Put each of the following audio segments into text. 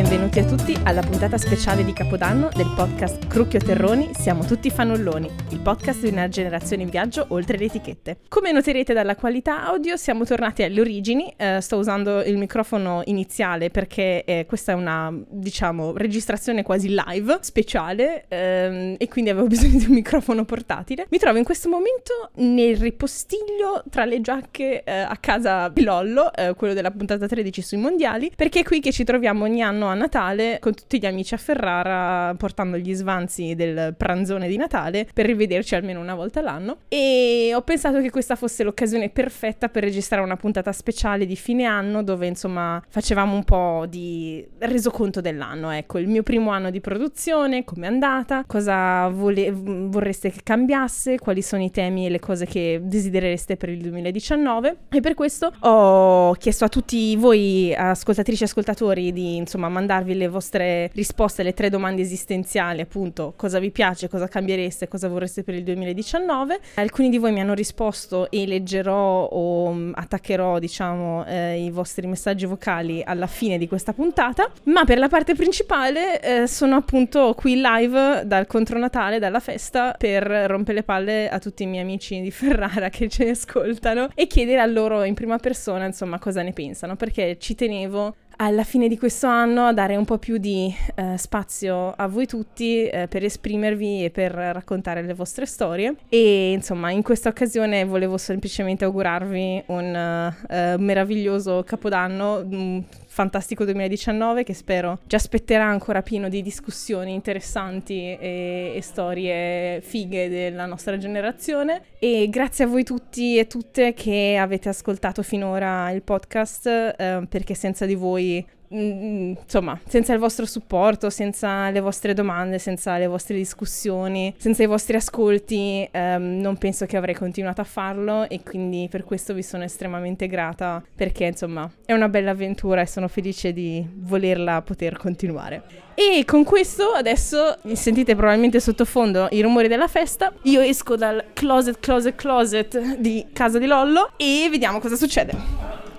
Benvenuti a tutti alla puntata speciale di Capodanno del podcast Crucchio Terroni. Siamo tutti fanulloni, il podcast di una generazione in viaggio oltre le etichette. Come noterete dalla qualità audio siamo tornati alle origini, eh, sto usando il microfono iniziale perché eh, questa è una, diciamo, registrazione quasi live, speciale ehm, e quindi avevo bisogno di un microfono portatile. Mi trovo in questo momento nel ripostiglio tra le giacche eh, a casa di Lollo, eh, quello della puntata 13 sui mondiali, perché è qui che ci troviamo ogni anno a Natale con tutti gli amici a Ferrara portando gli svanzi del pranzone di Natale per rivederci almeno una volta all'anno e ho pensato che questa fosse l'occasione perfetta per registrare una puntata speciale di fine anno dove insomma facevamo un po' di resoconto dell'anno, ecco, il mio primo anno di produzione, com'è andata, cosa vole- vorreste che cambiasse, quali sono i temi e le cose che desiderereste per il 2019 e per questo ho chiesto a tutti voi ascoltatrici e ascoltatori di insomma mandarvi le vostre risposte alle tre domande esistenziali, appunto cosa vi piace, cosa cambiereste, cosa vorreste per il 2019. Alcuni di voi mi hanno risposto e leggerò o mm, attaccherò diciamo eh, i vostri messaggi vocali alla fine di questa puntata, ma per la parte principale eh, sono appunto qui live dal contro Natale, dalla festa per rompere le palle a tutti i miei amici di Ferrara che ci ascoltano e chiedere a loro in prima persona insomma cosa ne pensano perché ci tenevo alla fine di questo anno dare un po' più di eh, spazio a voi tutti eh, per esprimervi e per raccontare le vostre storie. E insomma in questa occasione volevo semplicemente augurarvi un uh, meraviglioso capodanno, un fantastico 2019 che spero ci aspetterà ancora pieno di discussioni interessanti e, e storie fighe della nostra generazione. E grazie a voi tutti e tutte che avete ascoltato finora il podcast eh, perché senza di voi Mm, insomma, senza il vostro supporto, senza le vostre domande, senza le vostre discussioni, senza i vostri ascolti, ehm, non penso che avrei continuato a farlo e quindi per questo vi sono estremamente grata perché insomma è una bella avventura e sono felice di volerla poter continuare. E con questo adesso sentite probabilmente sottofondo i rumori della festa. Io esco dal closet, closet, closet di casa di Lollo e vediamo cosa succede.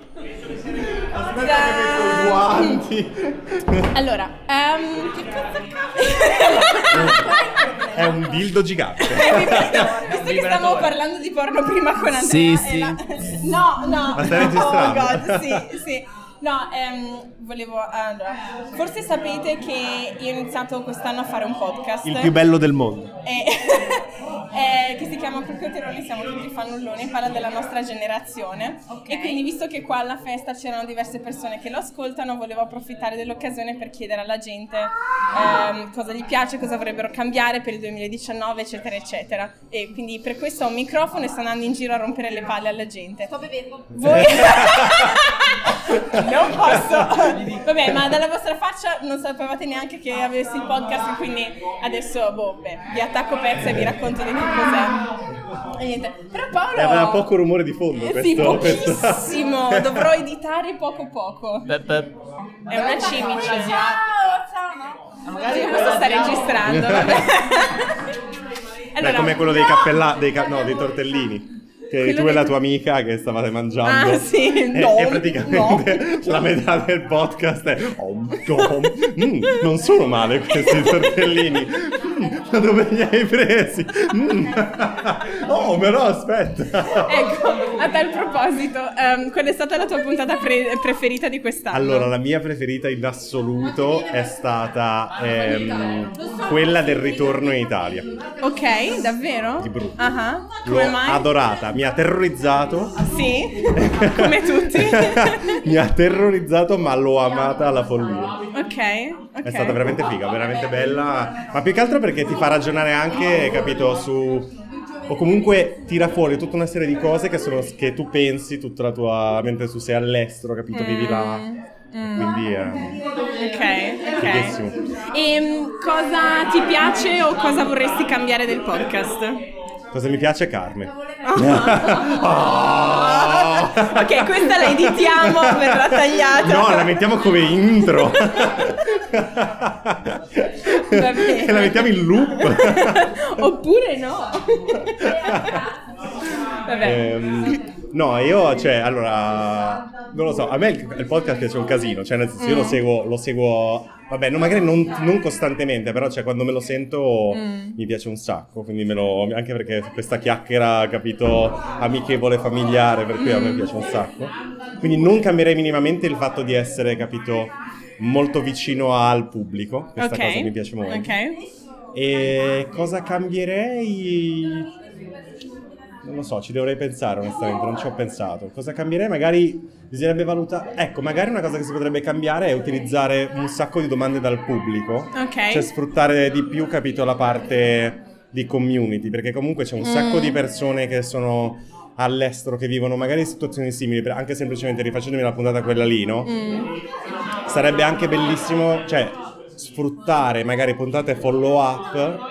Aspetta che metto i guanti. Allora, um, che È un dildo gigante. Visto che stavamo parlando di porno prima con Andrea Sì, sì. la- No, no. Ma stai registrando? Oh god, sì, sì. No, ehm, volevo... Allora, forse sapete che io ho iniziato quest'anno a fare un podcast. Il più bello del mondo. E- eh, che si chiama Crucchio Terroni, siamo tutti fannulloni, parla della nostra generazione. E quindi, visto che qua alla festa c'erano diverse persone che lo ascoltano, volevo approfittare dell'occasione per chiedere alla gente ehm, cosa gli piace, cosa vorrebbero cambiare per il 2019, eccetera, eccetera. E quindi per questo ho un microfono e sto andando in giro a rompere le palle alla gente. Sto bevendo. Voi... non posso. Vabbè, ma dalla vostra faccia non sapevate neanche che avessi il podcast, quindi adesso, boh, beh, vi attacco pezza e vi racconto di che cos'è. E niente. Però Paolo... E aveva poco rumore di fondo Eh, questo. sì, questo- pochissimo. Dovrò editare poco poco. Beh, beh, È una cimice. Ciao, ciao, no? Sì, questo sta registrando, vabbè. Beh, è come quello dei cappellati, dei, ca- no, dei tortellini. Che tu e la tua amica che stavate mangiando. Ah, sì, E- no, E, praticamente no. la metà del podcast è. "Om, tom, mm, non sono male questi tortellini. Ma dove li hai presi? Mm. Oh, però aspetta. Ecco, a tal proposito, ehm, qual è stata la tua puntata pre- preferita di quest'anno? Allora, la mia preferita in assoluto è stata ehm, quella del ritorno in Italia. Ok, davvero? Di brutto. Ah, L'ho Come mai? adorata, mi ha terrorizzato. Sì, come tutti. mi ha terrorizzato, ma l'ho amata alla follia. ok, ok. È stata veramente figa, veramente bella. Ma più che altro perché ti fa ragionare anche, capito, su. O comunque tira fuori tutta una serie di cose che, sono, che tu pensi tutta la tua. mentre tu sei all'estero, capito? Vivi là. Mm. Quindi è. Ok, ok. Fighissimo. E cosa ti piace o cosa vorresti cambiare del podcast? Cosa mi piace, Carme. Ok, questa la editiamo, verrà tagliata. No, la mettiamo come intro. e la mettiamo in loop. Oppure no. Vabbè. Ehm, No, io, cioè, allora, non lo so, a me il, il podcast piace un casino, cioè nel senso io lo Mm. seguo, lo seguo, vabbè, no, magari non, non costantemente, però cioè quando me lo sento Mm. mi piace un sacco, quindi me lo, anche perché questa chiacchiera, capito, amichevole, familiare, per cui a Mm. me piace un sacco. Quindi non cambierei minimamente il fatto di essere, capito, molto vicino al pubblico, questa Ok. cosa mi piace molto. Ok. E cosa cambierei? Non lo so, ci dovrei pensare onestamente, non ci ho pensato. Cosa cambierei? Magari bisognerebbe valutare... Ecco, magari una cosa che si potrebbe cambiare è utilizzare un sacco di domande dal pubblico. Ok. Cioè sfruttare di più, capito, la parte di community, perché comunque c'è un sacco Mm. di persone che sono all'estero, che vivono magari situazioni simili, anche semplicemente rifacendomi la puntata quella lì, no? Mm. sarebbe anche bellissimo, cioè, sfruttare magari puntate follow up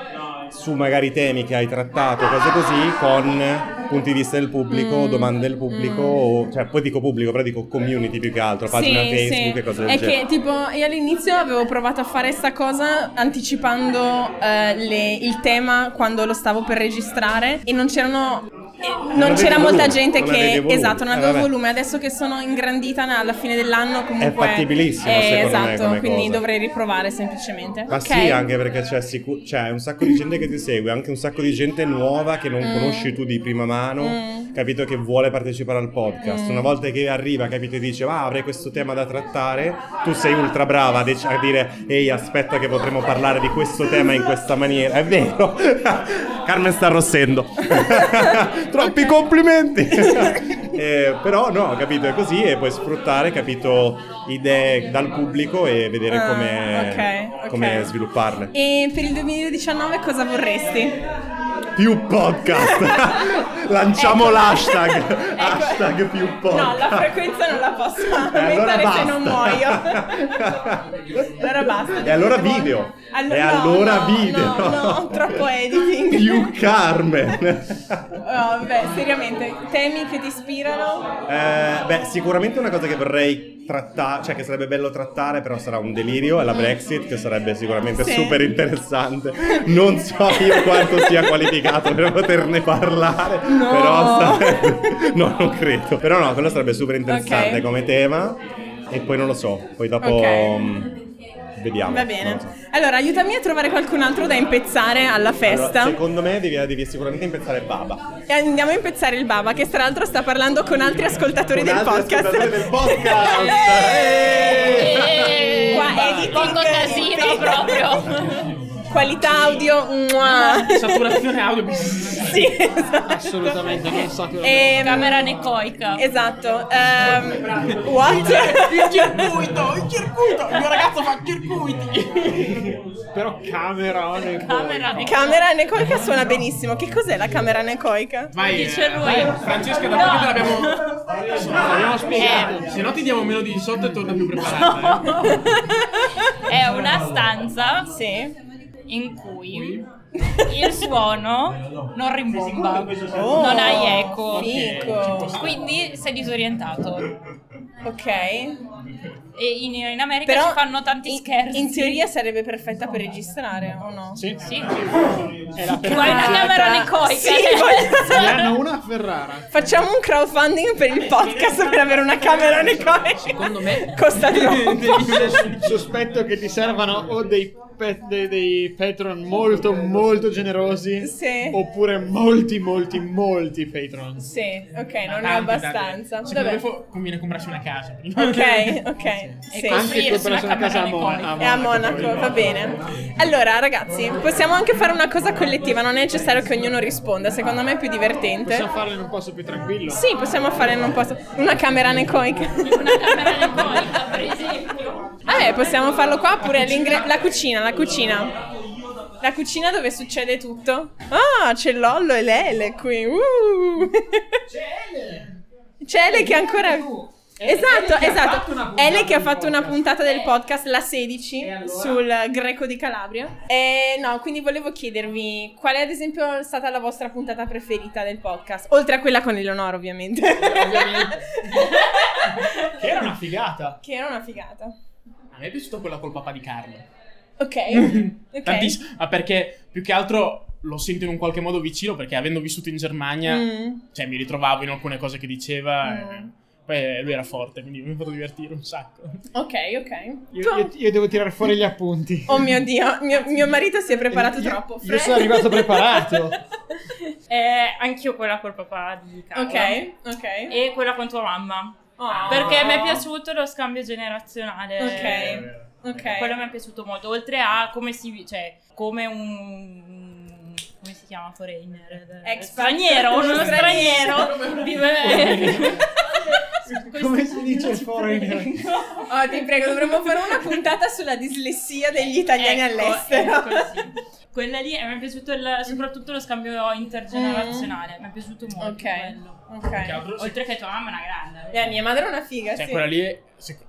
su magari temi che hai trattato, cose così, con punti di vista del pubblico, Mm. domande del pubblico, Mm. o, cioè poi dico pubblico, però dico community più che altro, pagina Sì, Facebook sì. e cose del È genere. che tipo io all'inizio avevo provato a fare sta cosa anticipando eh, le- il tema quando lo stavo per registrare e non c'erano eh, non, avevi c'era molta volume, gente non che esatto, non Eh, avevo vabbè. volume. Adesso che sono ingrandita alla fine dell'anno comunque fattibilissimo, eh, secondo me, esatto, quindi cosa. dovrei riprovare semplicemente. Ma Ok. sì, anche perché c'è, sicu- c'è un sacco di gente che ti segue, anche un sacco di gente nuova che non Mm. conosci tu di prima mano, Mm. capito che vuole partecipare al podcast. Mm. Una volta che arriva, capito, e dice, ah, avrei questo tema da trattare, tu sei ultra brava a dire, ehi, aspetta che potremo parlare di questo tema in questa maniera. È vero, Carmen sta arrossendo. Troppi complimenti. Eh, però no, capito, è così e puoi sfruttare, capito, idee dal pubblico e vedere Ah, come, ok, ok. come svilupparle. E per il 2019 cosa vorresti? Più podcast. Lanciamo Ecco. l'hashtag. Ecco. Hashtag più podcast. No, la frequenza non la posso E allora aumentare se basta. non muoio. allora basta. E allora video. Allo- e allora no, video. No, no, troppo editing. Più Carmen. Oh, vabbè, seriamente, temi che ti ispirano? Eh, beh, sicuramente una cosa che vorrei trattare, cioè che sarebbe bello trattare, però sarà un delirio, è la Brexit, che sarebbe sicuramente Sì. super interessante. Non so io quanto sia qualificato per poterne parlare, No. però sarebbe... No, non credo. Però no, quello sarebbe super interessante Ok. come tema. E poi non lo so, poi dopo... Ok. mm, Vediamo. Va bene. so. Allora, aiutami a trovare qualcun altro da impezzare alla festa. Allora, secondo me devi, devi sicuramente impezzare Baba. E andiamo a impezzare il Baba, che tra l'altro sta parlando con altri ascoltatori Con del altri podcast. ascoltatori del podcast. Eh! Qua editing Poco casino proprio. Qualità audio. mua. Saturazione audio. Sì, esatto. Assolutamente, non so che Ehm, Camera necoica. Esatto. ehm, what? Il circuito, il circuito. Il mio ragazzo fa circuiti. Però camera nel Camera necoica. Camera necoica suona benissimo. Che cos'è la camera necoica? Vai, Dice eh, lui. vai, Francesca, da te l'abbiamo l'abbiamo spiegato. Eh. Se no ti diamo meno di 18 e torna più preparata. eh. È una stanza Sì. In cui il suono non rimbomba, Oh, non hai eco. Fico. Quindi sei disorientato. Ok. E in, in America Però ci fanno tanti in- scherzi. In teoria sarebbe perfetta per registrare, o no? Sì. Sì. È la Vuoi una camera necoica? Sì, voglio- Ne hanno una a Ferrara. Facciamo un crowdfunding per il podcast per avere una camera necoica. Secondo me costa troppo. sospetto che ti servano o dei, dei, dei patron molto molto generosi Sì. oppure molti molti molti patron. Sì, ok, non è abbastanza. Vabbè. conviene comprarsi una casa prima. Ok, ok. E Sì. Anche Costruirsi comprarsi una una casa a, camera Mo- necoica. E a Monaco, va bene. Allora, ragazzi, possiamo anche fare una cosa collettiva, non è necessario che ognuno risponda, secondo me è più divertente. Possiamo farlo in un posto più tranquillo. Sì, possiamo fare in un posto una camera necoica. Una camera necoica, per esempio. Vabbè, possiamo farlo qua oppure la cucina, la cucina. La cucina dove succede tutto. Ah, c'è Lollo e Lele qui. Uh. C'è Ele che ancora... Esatto, esatto. Ele che ha fatto una puntata del podcast, la 16, sul greco di Calabria. E no, quindi volevo chiedervi qual è ad esempio stata la vostra puntata preferita del podcast? Oltre a quella con Eleonora, ovviamente. Che era una figata. che era una figata. A me è piaciuta quella col papà di Carlo. Ok. ok. Tantiss- ma perché più che altro lo sento in un qualche modo vicino perché avendo vissuto in Germania, Mm. cioè mi ritrovavo in alcune cose che diceva. Mm. e poi lui era forte, quindi mi fatto divertire un sacco. Ok, ok. Io, io- io devo tirare fuori gli appunti. Oh mio Dio, mio, mio marito si è preparato Io- troppo. io Fred? sono arrivato preparato. Eh, anch'io quella col papà di Carla. Ok, ok. E quella con tua mamma. Oh. Perché mi è piaciuto lo scambio generazionale. Ok. Ok. Quello mi è piaciuto molto. Oltre a come si. cioè, come un. come si chiama foreigner? Expat. straniero, uno Uno straniero. Come si dice foreigner? Oh, ti prego, dovremmo fare una puntata sulla dislessia degli italiani Ecco, all'estero. ecco, sì. Quella lì e mi è piaciuto il- soprattutto lo scambio intergenerazionale. Mi è piaciuto molto Ok. quello. Ok. altro, sì. Oltre che tua mamma è una grande. Eh, mia madre è una figa, Cioè, sì. quella lì,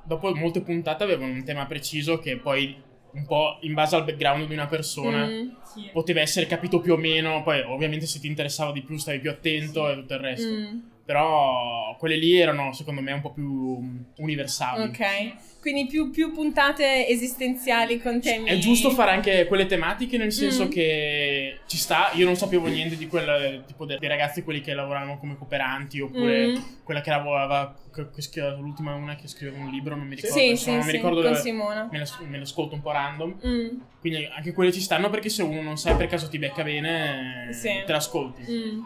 dopo molte puntate, avevano un tema preciso che poi, un po' in base al background di una persona, Mm. Sì. poteva essere capito più o meno. Poi, ovviamente, se ti interessava di più, stavi più attento e tutto il resto. Mm. Però, quelle lì erano, secondo me, un po' più mm, universali. Ok. Quindi più, più puntate esistenziali con temi. È giusto fare anche quelle tematiche, nel senso Mm. che ci sta. Io non sapevo niente di quel tipo de- dei ragazzi, quelli che lavoravano come cooperanti, oppure Mm. quella che lavorava. che- che l'ultima una che scriveva un libro, non mi ricordo. Sì, insomma, sì, non mi sì, ricordo con dove- Simona. Me me le ascolto un po' random. Mm. Quindi anche quelle ci stanno perché se uno non sa per caso ti becca bene, Sì. te l'ascolti. Mm.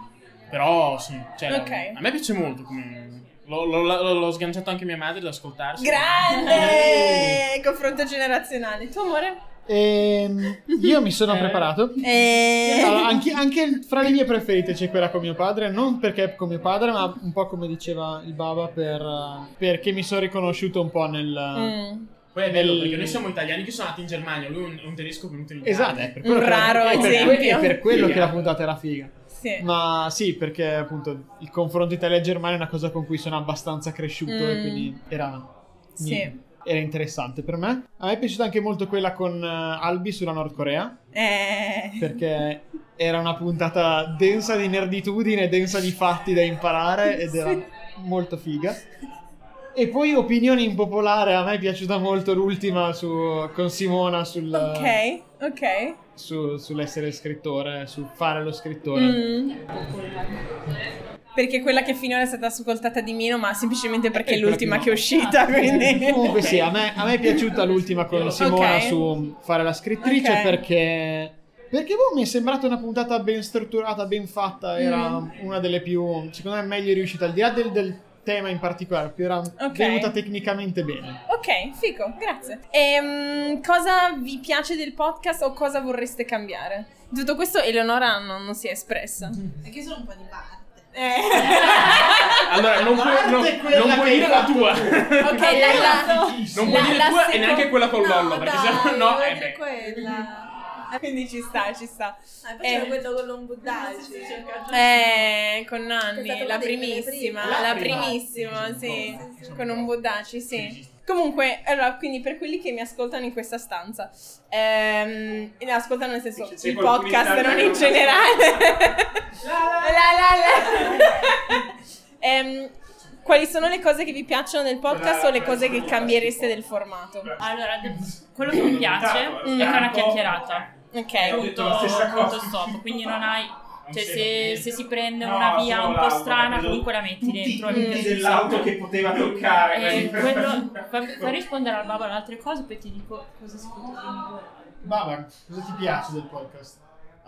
Però sì, cioè, Ok. a me piace molto. Come... L'ho, l'ho- l'ho- sganciato anche mia madre ad ascoltarsi. Grande! Confronto generazionale. Tu amore? Ehm, io mi sono Eh. preparato. Eh... Allora, anche, anche fra le mie preferite c'è quella con mio padre, non perché è con mio padre, ma un po' come diceva il Baba, per, eh, perché mi sono riconosciuto un po' nel... Mm. Poi è bello perché noi siamo italiani che sono nati in Germania, lui è un, un tedesco venuto in Italia. Esatto, è per quello Un che- raro è per, esempio. è per quello Figa. che la puntata era figa. Sì. Ma sì, perché appunto il confronto Italia-Germania è una cosa con cui sono abbastanza cresciuto Mm. e quindi era, Sì. era interessante per me. A me è piaciuta anche molto quella con eh, Albi sulla Nord Corea, Eh... perché era una puntata densa di nerditudine, densa di fatti da imparare ed era Sì. molto figa. E poi opinione impopolare, a me è piaciuta molto l'ultima su- con Simona sul, Ok, ok. Su- sull'essere scrittore, su fare lo scrittore. Mm. Perché quella che finora è stata ascoltata di meno, ma semplicemente perché è l'ultima che è uscita, quindi... Comunque sì, a me, a me è piaciuta l'ultima con Simona Ok. su fare la scrittrice Ok. perché... Perché boh, mi è sembrata una puntata ben strutturata, ben fatta, era Mm. una delle più, secondo me, meglio riuscite, al di là del, del tema in particolare, più era Ok. venuta tecnicamente bene. Ok, fico, grazie. Ehm, cosa vi piace del podcast o cosa vorreste cambiare? Di tutto questo Eleonora non, non si è espressa. Perché sono un po' di parte. Eh. Allora, non puoi, non, non che puoi dire la tua. Ok, la, la, Non puoi la- dire la tua e neanche quella con Lollo, perché se no, no, oltre eh quella. Quindi ci sta, ci sta. Ah, poi Eh. c'era quello con l'ombudaci. Eh, con Nanni, la primissima, la La prima. primissima, sì, Sì, sì, sì. con un Bodaci, sì. Comunque, allora, quindi per quelli che mi ascoltano in questa stanza, ehm, ascoltano nel senso C'è il podcast, non in generale. La, la, la. Ehm, quali sono le cose che vi piacciono del podcast o le cose che cambiereste del formato? Allora, quello che mi piace è che è una chiacchierata. Ok. Punto, punto stop. Quindi non hai. Cioè, se, se si prende una via un po' strana, comunque la metti dentro. un sacco. che poteva toccare. E quello. Fa, fa rispondere al babbo alle altre cose, poi ti dico cosa si può dire. Baba, cosa ti piace del podcast?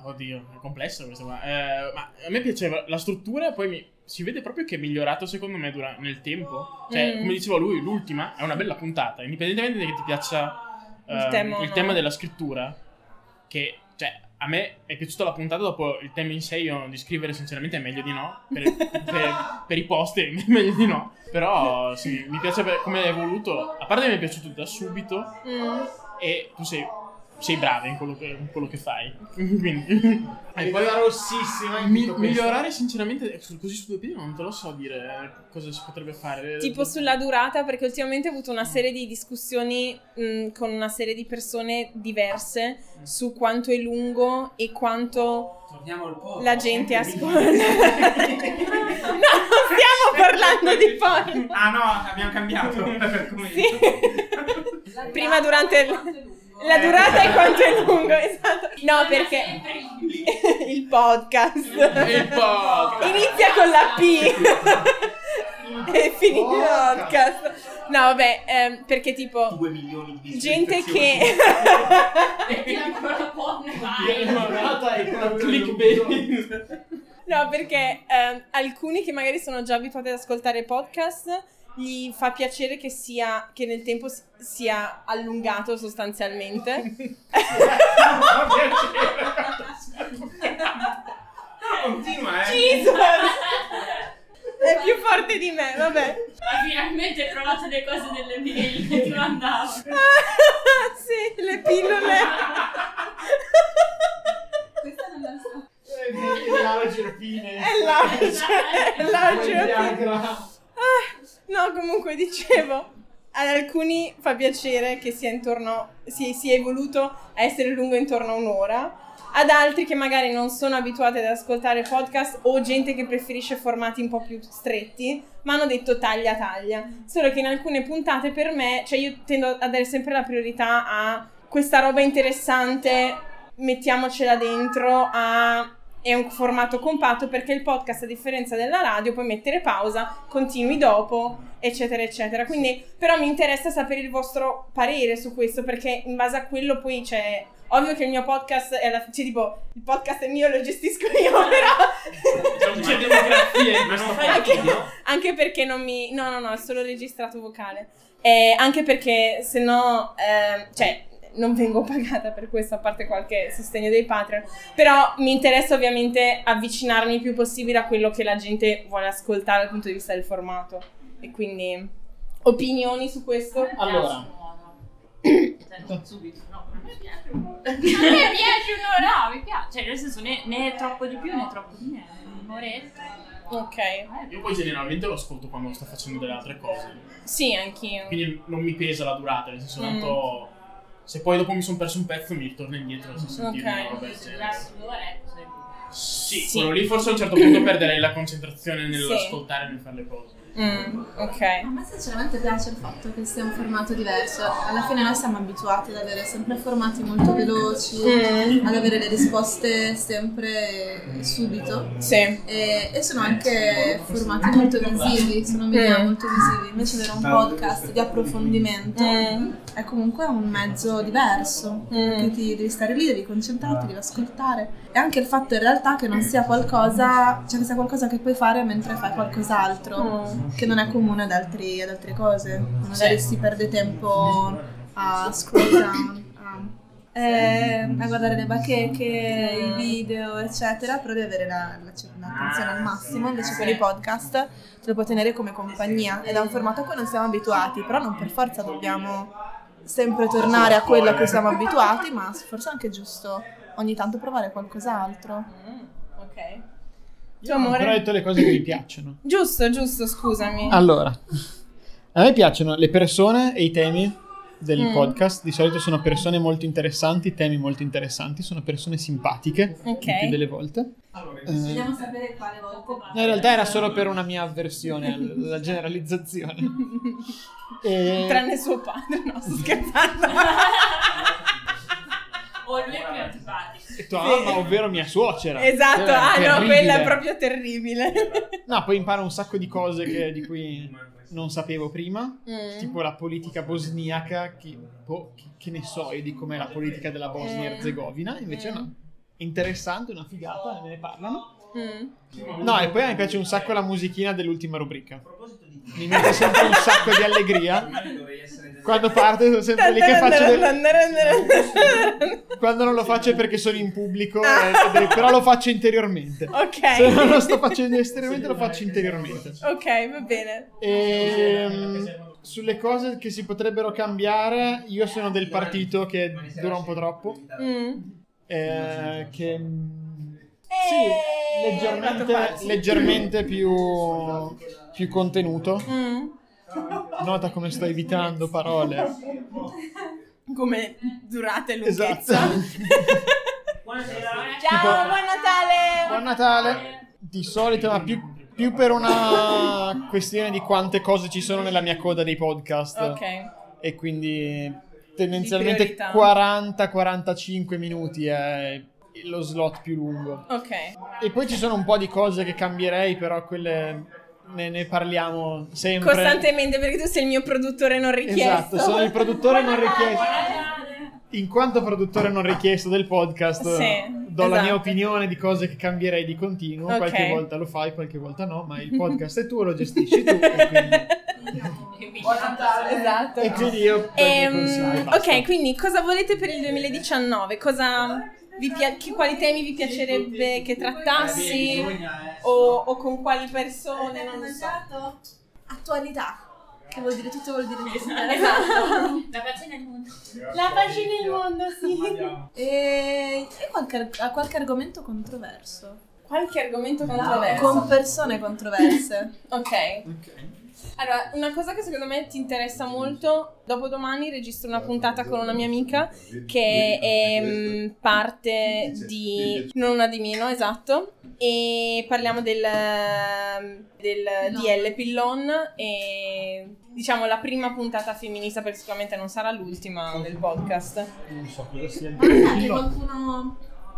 Oddio, è complesso questo qua. Eh, ma a me piaceva la struttura, poi mi- si vede proprio che è migliorato secondo me dura- nel tempo. Cioè, Mm. come diceva lui, l'ultima è una bella puntata, indipendentemente che ti piaccia Il ehm, tema il no. tema della scrittura, che cioè, a me è piaciuta la puntata dopo il tema in sé, io di scrivere sinceramente è meglio di no, per, per- per i post è meglio di no, però sì, mi piace come è evoluto, a parte mi è piaciuto da subito Mm. e tu sei, sei brava in quello che, in quello che fai, quindi... E poi la rossissima in Mi- migliorare sinceramente così su due piedi non te lo so dire cosa si potrebbe fare. Tipo sulla durata, perché ultimamente ho avuto una serie di discussioni mh, con una serie di persone diverse su quanto è lungo e quanto Torniamo al porno. la gente ascolta. no, non stiamo parlando di porno. Ah no, abbiamo cambiato. Sì. Prima durante il... La durata è quanto è lungo, esatto. No, perché il podcast Il podcast. inizia con la P e finisce il podcast. No, vabbè, ehm, perché tipo 2 milioni di gente che. No, perché ehm, alcuni che magari sono già abituati ad ascoltare podcast gli fa piacere che sia che nel tempo si- sia allungato sostanzialmente. Continua, eh. Jesus! È più forte di me, vabbè. Hai finalmente trovato le cose delle mail che ti mandavo. sì, le pillole. Questa non la so. Large fine. È large, è large. Ah, no, comunque dicevo, ad alcuni fa piacere che sia intorno, si sia evoluto a essere lungo intorno a un'ora. Ad altri che magari non sono abituati ad ascoltare podcast o gente che preferisce formati un po' più stretti, mi hanno detto taglia taglia. Solo che in alcune puntate per me, cioè io tendo a dare sempre la priorità a questa roba interessante, mettiamocela dentro a è un formato compatto perché il podcast, a differenza della radio, puoi mettere pausa, continui dopo, eccetera, eccetera. Quindi, però mi interessa sapere il vostro parere su questo perché in base a quello poi c'è. Ovvio che il mio podcast è alla cioè tipo il podcast è mio, lo gestisco io, però Non c'è demografia in questo anche, anche perché non mi no, no, no, è solo registrato vocale. E anche perché se no ehm, cioè non vengo pagata per questo, a parte qualche sostegno dei Patreon. Però mi interessa ovviamente avvicinarmi il più possibile a quello che la gente vuole ascoltare dal punto di vista del formato. E quindi, opinioni su questo? Allora, Cioè, subito, no, a me piace. A me piace un'ora, no, mi piace. Cioè, nel senso, né, né troppo di più né troppo di meno. Un'oretta. Ok. Eh, Io poi generalmente lo ascolto quando sto facendo delle altre cose. Sì, anch'io. Quindi non mi pesa la durata, nel senso Mm. tanto... Se poi dopo mi sono perso un pezzo mi ritorno indietro se sentirmi Ok. una roba del genere. Sì, Sì. quello lì forse a un certo punto perderei la concentrazione nell'ascoltare e nel fare le cose. Mm, ok. A me sinceramente piace il fatto che sia un formato diverso. Alla fine noi siamo abituati ad avere sempre formati molto veloci, Mm. ad avere le risposte sempre subito. Sì. E, e sono anche formati molto visivi, sono media Mm. molto visivi. Invece avere un podcast di approfondimento Mm. è comunque un mezzo diverso. Mm. Perché ti devi stare lì, devi concentrarti, devi ascoltare. E anche il fatto in realtà che non sia qualcosa, cioè che sia qualcosa che puoi fare mentre fai qualcos'altro Mm. che non è comune ad, altri- ad altre cose. Magari Sì. si perde tempo a down, a, eh, a guardare le bacheche, i video, eccetera, però devi avere la- la- l'attenzione al massimo. Invece Sì. con i podcast te lo puoi tenere come compagnia ed è un formato a cui non siamo abituati, però non per forza dobbiamo sempre tornare a quello a cui siamo abituati, ma forse è anche giusto ogni tanto provare qualcos'altro. Mm, ok. Tu io ho ancora amore? detto le cose che mi piacciono. Giusto, giusto, scusami. Allora, a me piacciono le persone e i temi del Mm. podcast. Di solito sono persone molto interessanti, temi molto interessanti, sono persone simpatiche Ok. il più delle volte. Eh, Vogliamo sapere quale volta. no, in realtà era solo per una mia avversione alla generalizzazione. E- Tranne suo padre, no, sto scherzando. O lui è più antipatico. tua mamma, ovvero mia suocera. esatto, Quella ah no, terribile. quella è proprio terribile. No, poi imparo un sacco di cose che- di cui non sapevo prima. Mm. Tipo la politica bosniaca, che, boh, che- che ne so io di com'è la politica della Bosnia e Herzegovina. Invece Mm. no, interessante, una figata, me ne parlano. Mm. No, e poi mi piace un sacco la musichina dell'ultima rubrica. Mi mette sempre un sacco di allegria. Quando parte sono sempre lì che faccio del- Quando non lo faccio è perché sono in pubblico, eh, però lo faccio interiormente. Se non lo Ok. sto facendo esteriormente, lo faccio interiormente. Ok, va bene. Ehm, sulle cose che si potrebbero cambiare, io sono del partito che dura un po' troppo. Mm. eh, che sì, fatto leggermente, leggermente più, più contenuto. Mm. Nota come sto evitando parole. Come durata e lunghezza. Esatto. Ciao, buon Natale! Buon Natale. Di solito, ma più, più per una questione di quante cose ci sono nella mia coda dei podcast. Ok. E quindi tendenzialmente priorità. 40-45 minuti è lo slot più lungo. Ok. E poi ci sono un po' di cose che cambierei, però quelle ne, ne parliamo sempre. Costantemente perché tu sei il mio produttore non richiesto. Esatto, sono il produttore non richiesto. In quanto produttore non richiesto del podcast, Sì, do la mia esatto. opinione di cose che cambierei di continuo. Ok. Qualche volta lo fai, qualche volta no, ma il podcast è tuo, lo gestisci tu. e quindi, Esatto. e quindi io Ehm, ok, quindi cosa volete per il 2019? Cosa pia- che- quali temi vi piacerebbe che trattassi? O, o con quali persone? Non lo so. Attualità. Che vuol dire tutto, vuol dire niente. Esatto. La pagina del mondo. La pagina del mondo, sì. E, e qualche, a qualche argomento controverso. Qualche argomento controverso. Con persone controverse. Ok. Allora, una cosa che secondo me ti interessa molto, dopodomani registro una puntata con una mia amica che è parte di Non una di meno, esatto, e parliamo del, del DL Pillon e diciamo la prima puntata femminista perché sicuramente non sarà l'ultima del podcast. Non so cosa sia il Parlare qualcuno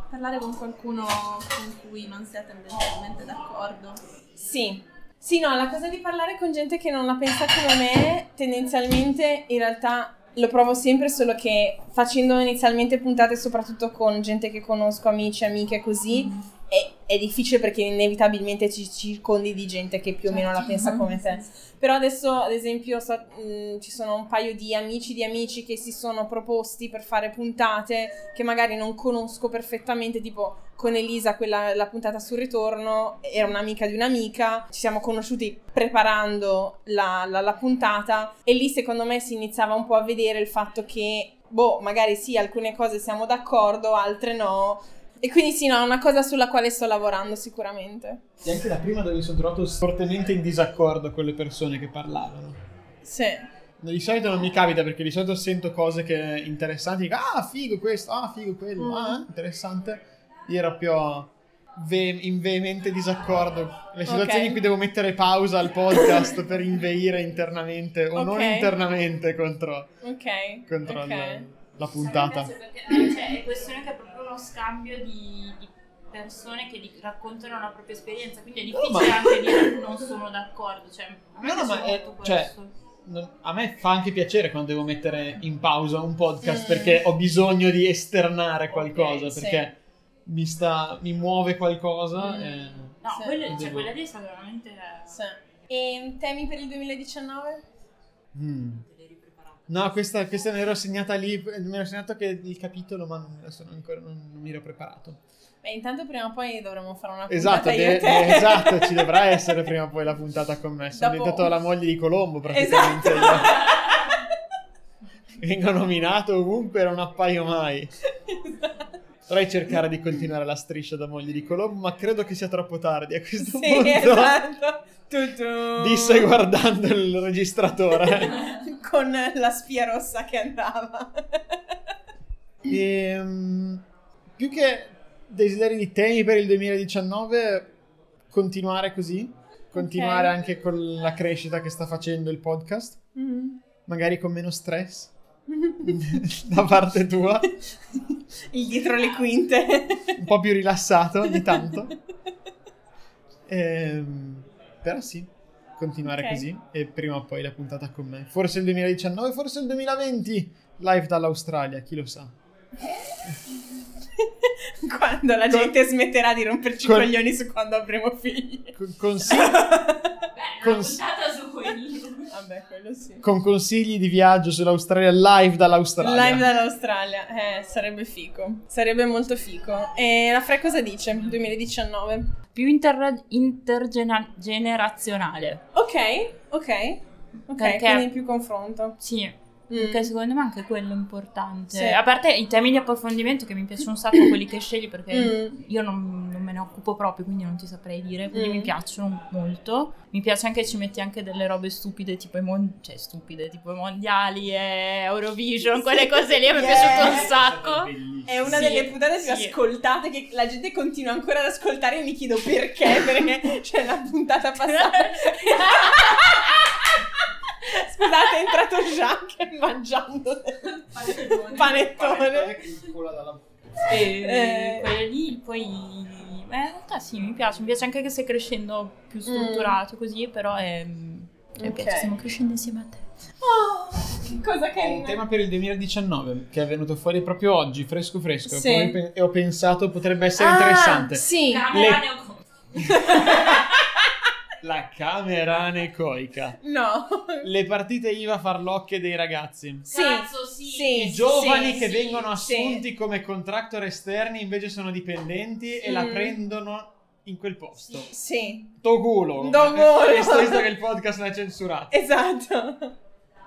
parlare con qualcuno con cui non sia tendenzialmente d'accordo. Sì. Sì, no, la cosa di parlare con gente che non la pensa come me, tendenzialmente in realtà lo provo sempre, solo che facendo inizialmente puntate soprattutto con gente che conosco, amici, amiche, così, è, è difficile perché inevitabilmente ci circondi di gente che più o meno la pensa come te. Però adesso, ad esempio, so- mh, ci sono un paio di amici di amici che si sono proposti per fare puntate che magari non conosco perfettamente, tipo con Elisa, quella, la puntata sul ritorno, era un'amica di un'amica, ci siamo conosciuti preparando la, la- la puntata e lì secondo me si iniziava un po' a vedere il fatto che, boh, magari sì, alcune cose siamo d'accordo, altre no. E quindi sì, no, è una cosa sulla quale sto lavorando sicuramente. E anche la prima dove mi sono trovato fortemente in disaccordo con le persone che parlavano. Sì. Di solito non mi capita perché di solito sento cose che interessanti. Dico, ah, figo questo, ah, figo quello, Mm. ah, interessante. Io ero più ve- in veemente disaccordo. Le situazioni Ok. in cui devo mettere pausa al podcast per inveire internamente o non Ok. internamente contro, Ok. contro il- la puntata. Perché, eh, cioè, è questione che proprio uno scambio di, di persone che di- raccontano la propria esperienza, quindi è difficile ma- anche dire non sono d'accordo. Cioè, a me No, no, ma è- cioè, A me fa anche piacere quando devo mettere in pausa un podcast Mm. perché ho bisogno di esternare qualcosa, Ok, sì. perché mi, sta, mi muove qualcosa. Mm. e- No, Sì. quello- cioè, Devo- quella lì è stata veramente... Sì. E temi per il 2019? Mm. No, questa, questa me l'ero segnata lì, mi ero segnato che il capitolo, ma non, adesso non ancora non, non mi ero preparato. Beh, intanto prima o poi dovremo fare una puntata Esatto, de- esatto, ci dovrà essere prima o poi la puntata con me. Sono Dopo- diventato la moglie di Colombo praticamente. Esatto. Vengo nominato ovunque non appaio mai. Dovrei cercare di continuare la striscia da moglie di Colombo, ma credo che sia troppo tardi a questo Sì, punto. esatto. Disse guardando il registratore. Con la spia rossa che andava. Ehm, più che desideri di temi per il 2019, continuare così. Continuare Ok. anche con la crescita che sta facendo il podcast. Mm. Magari con meno stress da parte tua. Il dietro le quinte. Un po' più rilassato ogni tanto. Ehm, però sì, continuare Ok. così. E prima o poi la puntata con me. Forse il 2019, forse il 2020. Live dall'Australia, chi lo sa. quando la Con- gente smetterà di romperci i con- coglioni su quando avremo figli. Con, consigli- Beh, una Cons- puntata su quello. Vabbè, quello sì. con consigli di viaggio sull'Australia live dall'Australia. Live dall'Australia, eh, sarebbe fico. Sarebbe molto fico. E la Fre cosa dice? 2019. Più interra- intergenerazionale. Ok, ok. Ok, Perché- quindi più confronto. Sì. Perché secondo me anche quello è importante. Sì. A parte i temi di approfondimento che mi piacciono un sacco quelli che scegli perché Mm. io non, non me ne occupo proprio, quindi non ti saprei dire. Quindi Mm. mi piacciono molto. Mi piace anche che ci metti anche delle robe stupide, tipo i mon- cioè stupide, tipo i mondiali e Eurovision, quelle cose lì mi è Yeah. piaciuto un sacco. È una Sì, delle puntate più sì. ascoltate che la gente continua ancora ad ascoltare e mi chiedo perché, perché c'è la puntata passata. Scusate, è entrato Jacques mangiando panettone. panettone. E Eh. quelle lì poi eh, in realtà sì, mi piace, mi piace anche che stai crescendo più strutturato così, però è, mi Ok. piace, stiamo crescendo insieme a te. Oh, che cosa Ho un carina. tema per il 2019 che è venuto fuori proprio oggi, fresco fresco. Sì. E ho pensato potrebbe essere Ah, interessante. Sì. Camera Le- La camera anecoica. No. Le partite IVA farlocche dei ragazzi. Sì. Cazzo, sì. Sì. I giovani sì, che sì, vengono sì. assunti come contractor esterni invece sono dipendenti e la Mm. prendono in quel posto. Sì. To culo. Do culo. Visto, che il podcast è censurato. Esatto.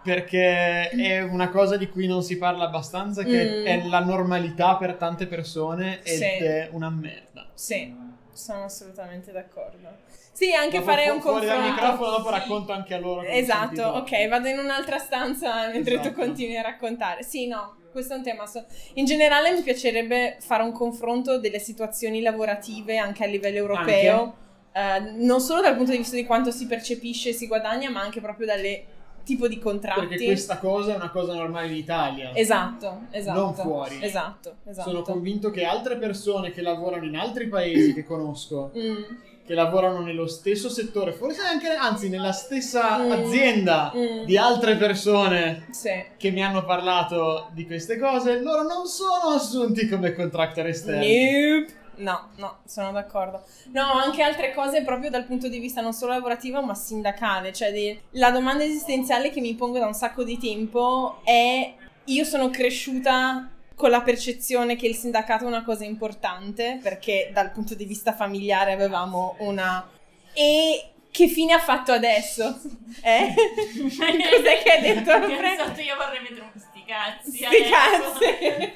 Perché è una cosa di cui non si parla abbastanza, che Mm. è la normalità per tante persone ed Sì. è una merda. Sì, sono assolutamente d'accordo. Sì, anche Dopo fare fu- un fuori dal confronto. microfono dopo Sì. racconto anche a loro. Esatto, ok, vado in un'altra stanza mentre tu Esatto. continui a raccontare. Sì, no, questo è un tema. so- In generale mi piacerebbe fare un confronto delle situazioni lavorative anche a livello europeo, eh, non solo dal punto di vista di quanto si percepisce e si guadagna, ma anche proprio dalle tipo di contratti. Perché questa cosa è una cosa normale in Italia. Esatto, esatto. Non fuori. Esatto, esatto. Sono convinto che altre persone che lavorano in altri paesi che conosco, Mm, che lavorano nello stesso settore, forse anche, anzi, nella stessa Mm. azienda Mm. di altre persone sì. che mi hanno parlato di queste cose, loro non sono assunti come contractor esterni. Nope. No, no, sono d'accordo. No, anche altre cose proprio dal punto di vista non solo lavorativo ma sindacale, cioè di- la domanda esistenziale che mi pongo da un sacco di tempo è io sono cresciuta con la percezione che il sindacato è una cosa importante perché dal punto di vista familiare avevamo una e che fine ha fatto adesso? Eh? Cos'è che hai detto? Ho pensato io vorrei mettere un sti cazzi. Sti adesso. cazzi.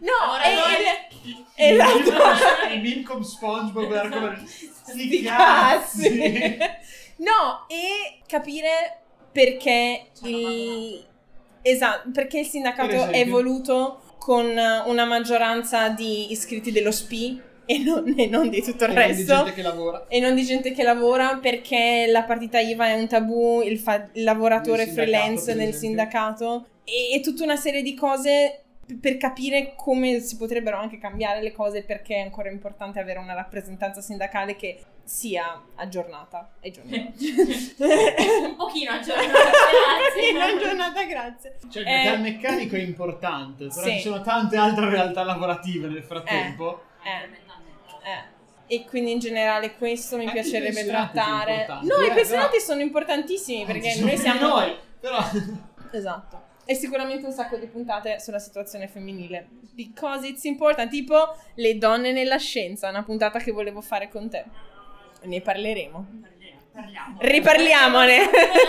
no, è, è- esatto. I meme con SpongeBob era come sti Sti cazzi. cazzi. No, e capire perché il esatto, perché il Per sindacato esempio? è voluto con una maggioranza di iscritti dello SPI e non, e non di tutto il E non di resto. gente che lavora. E non di gente che lavora perché la partita IVA è un tabù, il, fa- il lavoratore Nel freelance nel sindacato e, e tutta una serie di cose per capire come si potrebbero anche cambiare le cose perché è ancora importante avere una rappresentanza sindacale che sia aggiornata ai giorni. Un pochino aggiornata, grazie. aggiornata, grazie. Cioè, Eh, il meccanico è importante, però sì. ci sono tante altre realtà lavorative nel frattempo. eh, eh. E quindi in generale questo mi Anche piacerebbe sono trattare. No, eh, i pensionati però- sono importantissimi perché Anzi, noi sono siamo noi, però Esatto. E sicuramente un sacco di puntate sulla situazione femminile. Because it's important. Tipo le donne nella scienza, una puntata che volevo fare con te. Ne parleremo. Parliamo. Riparliamone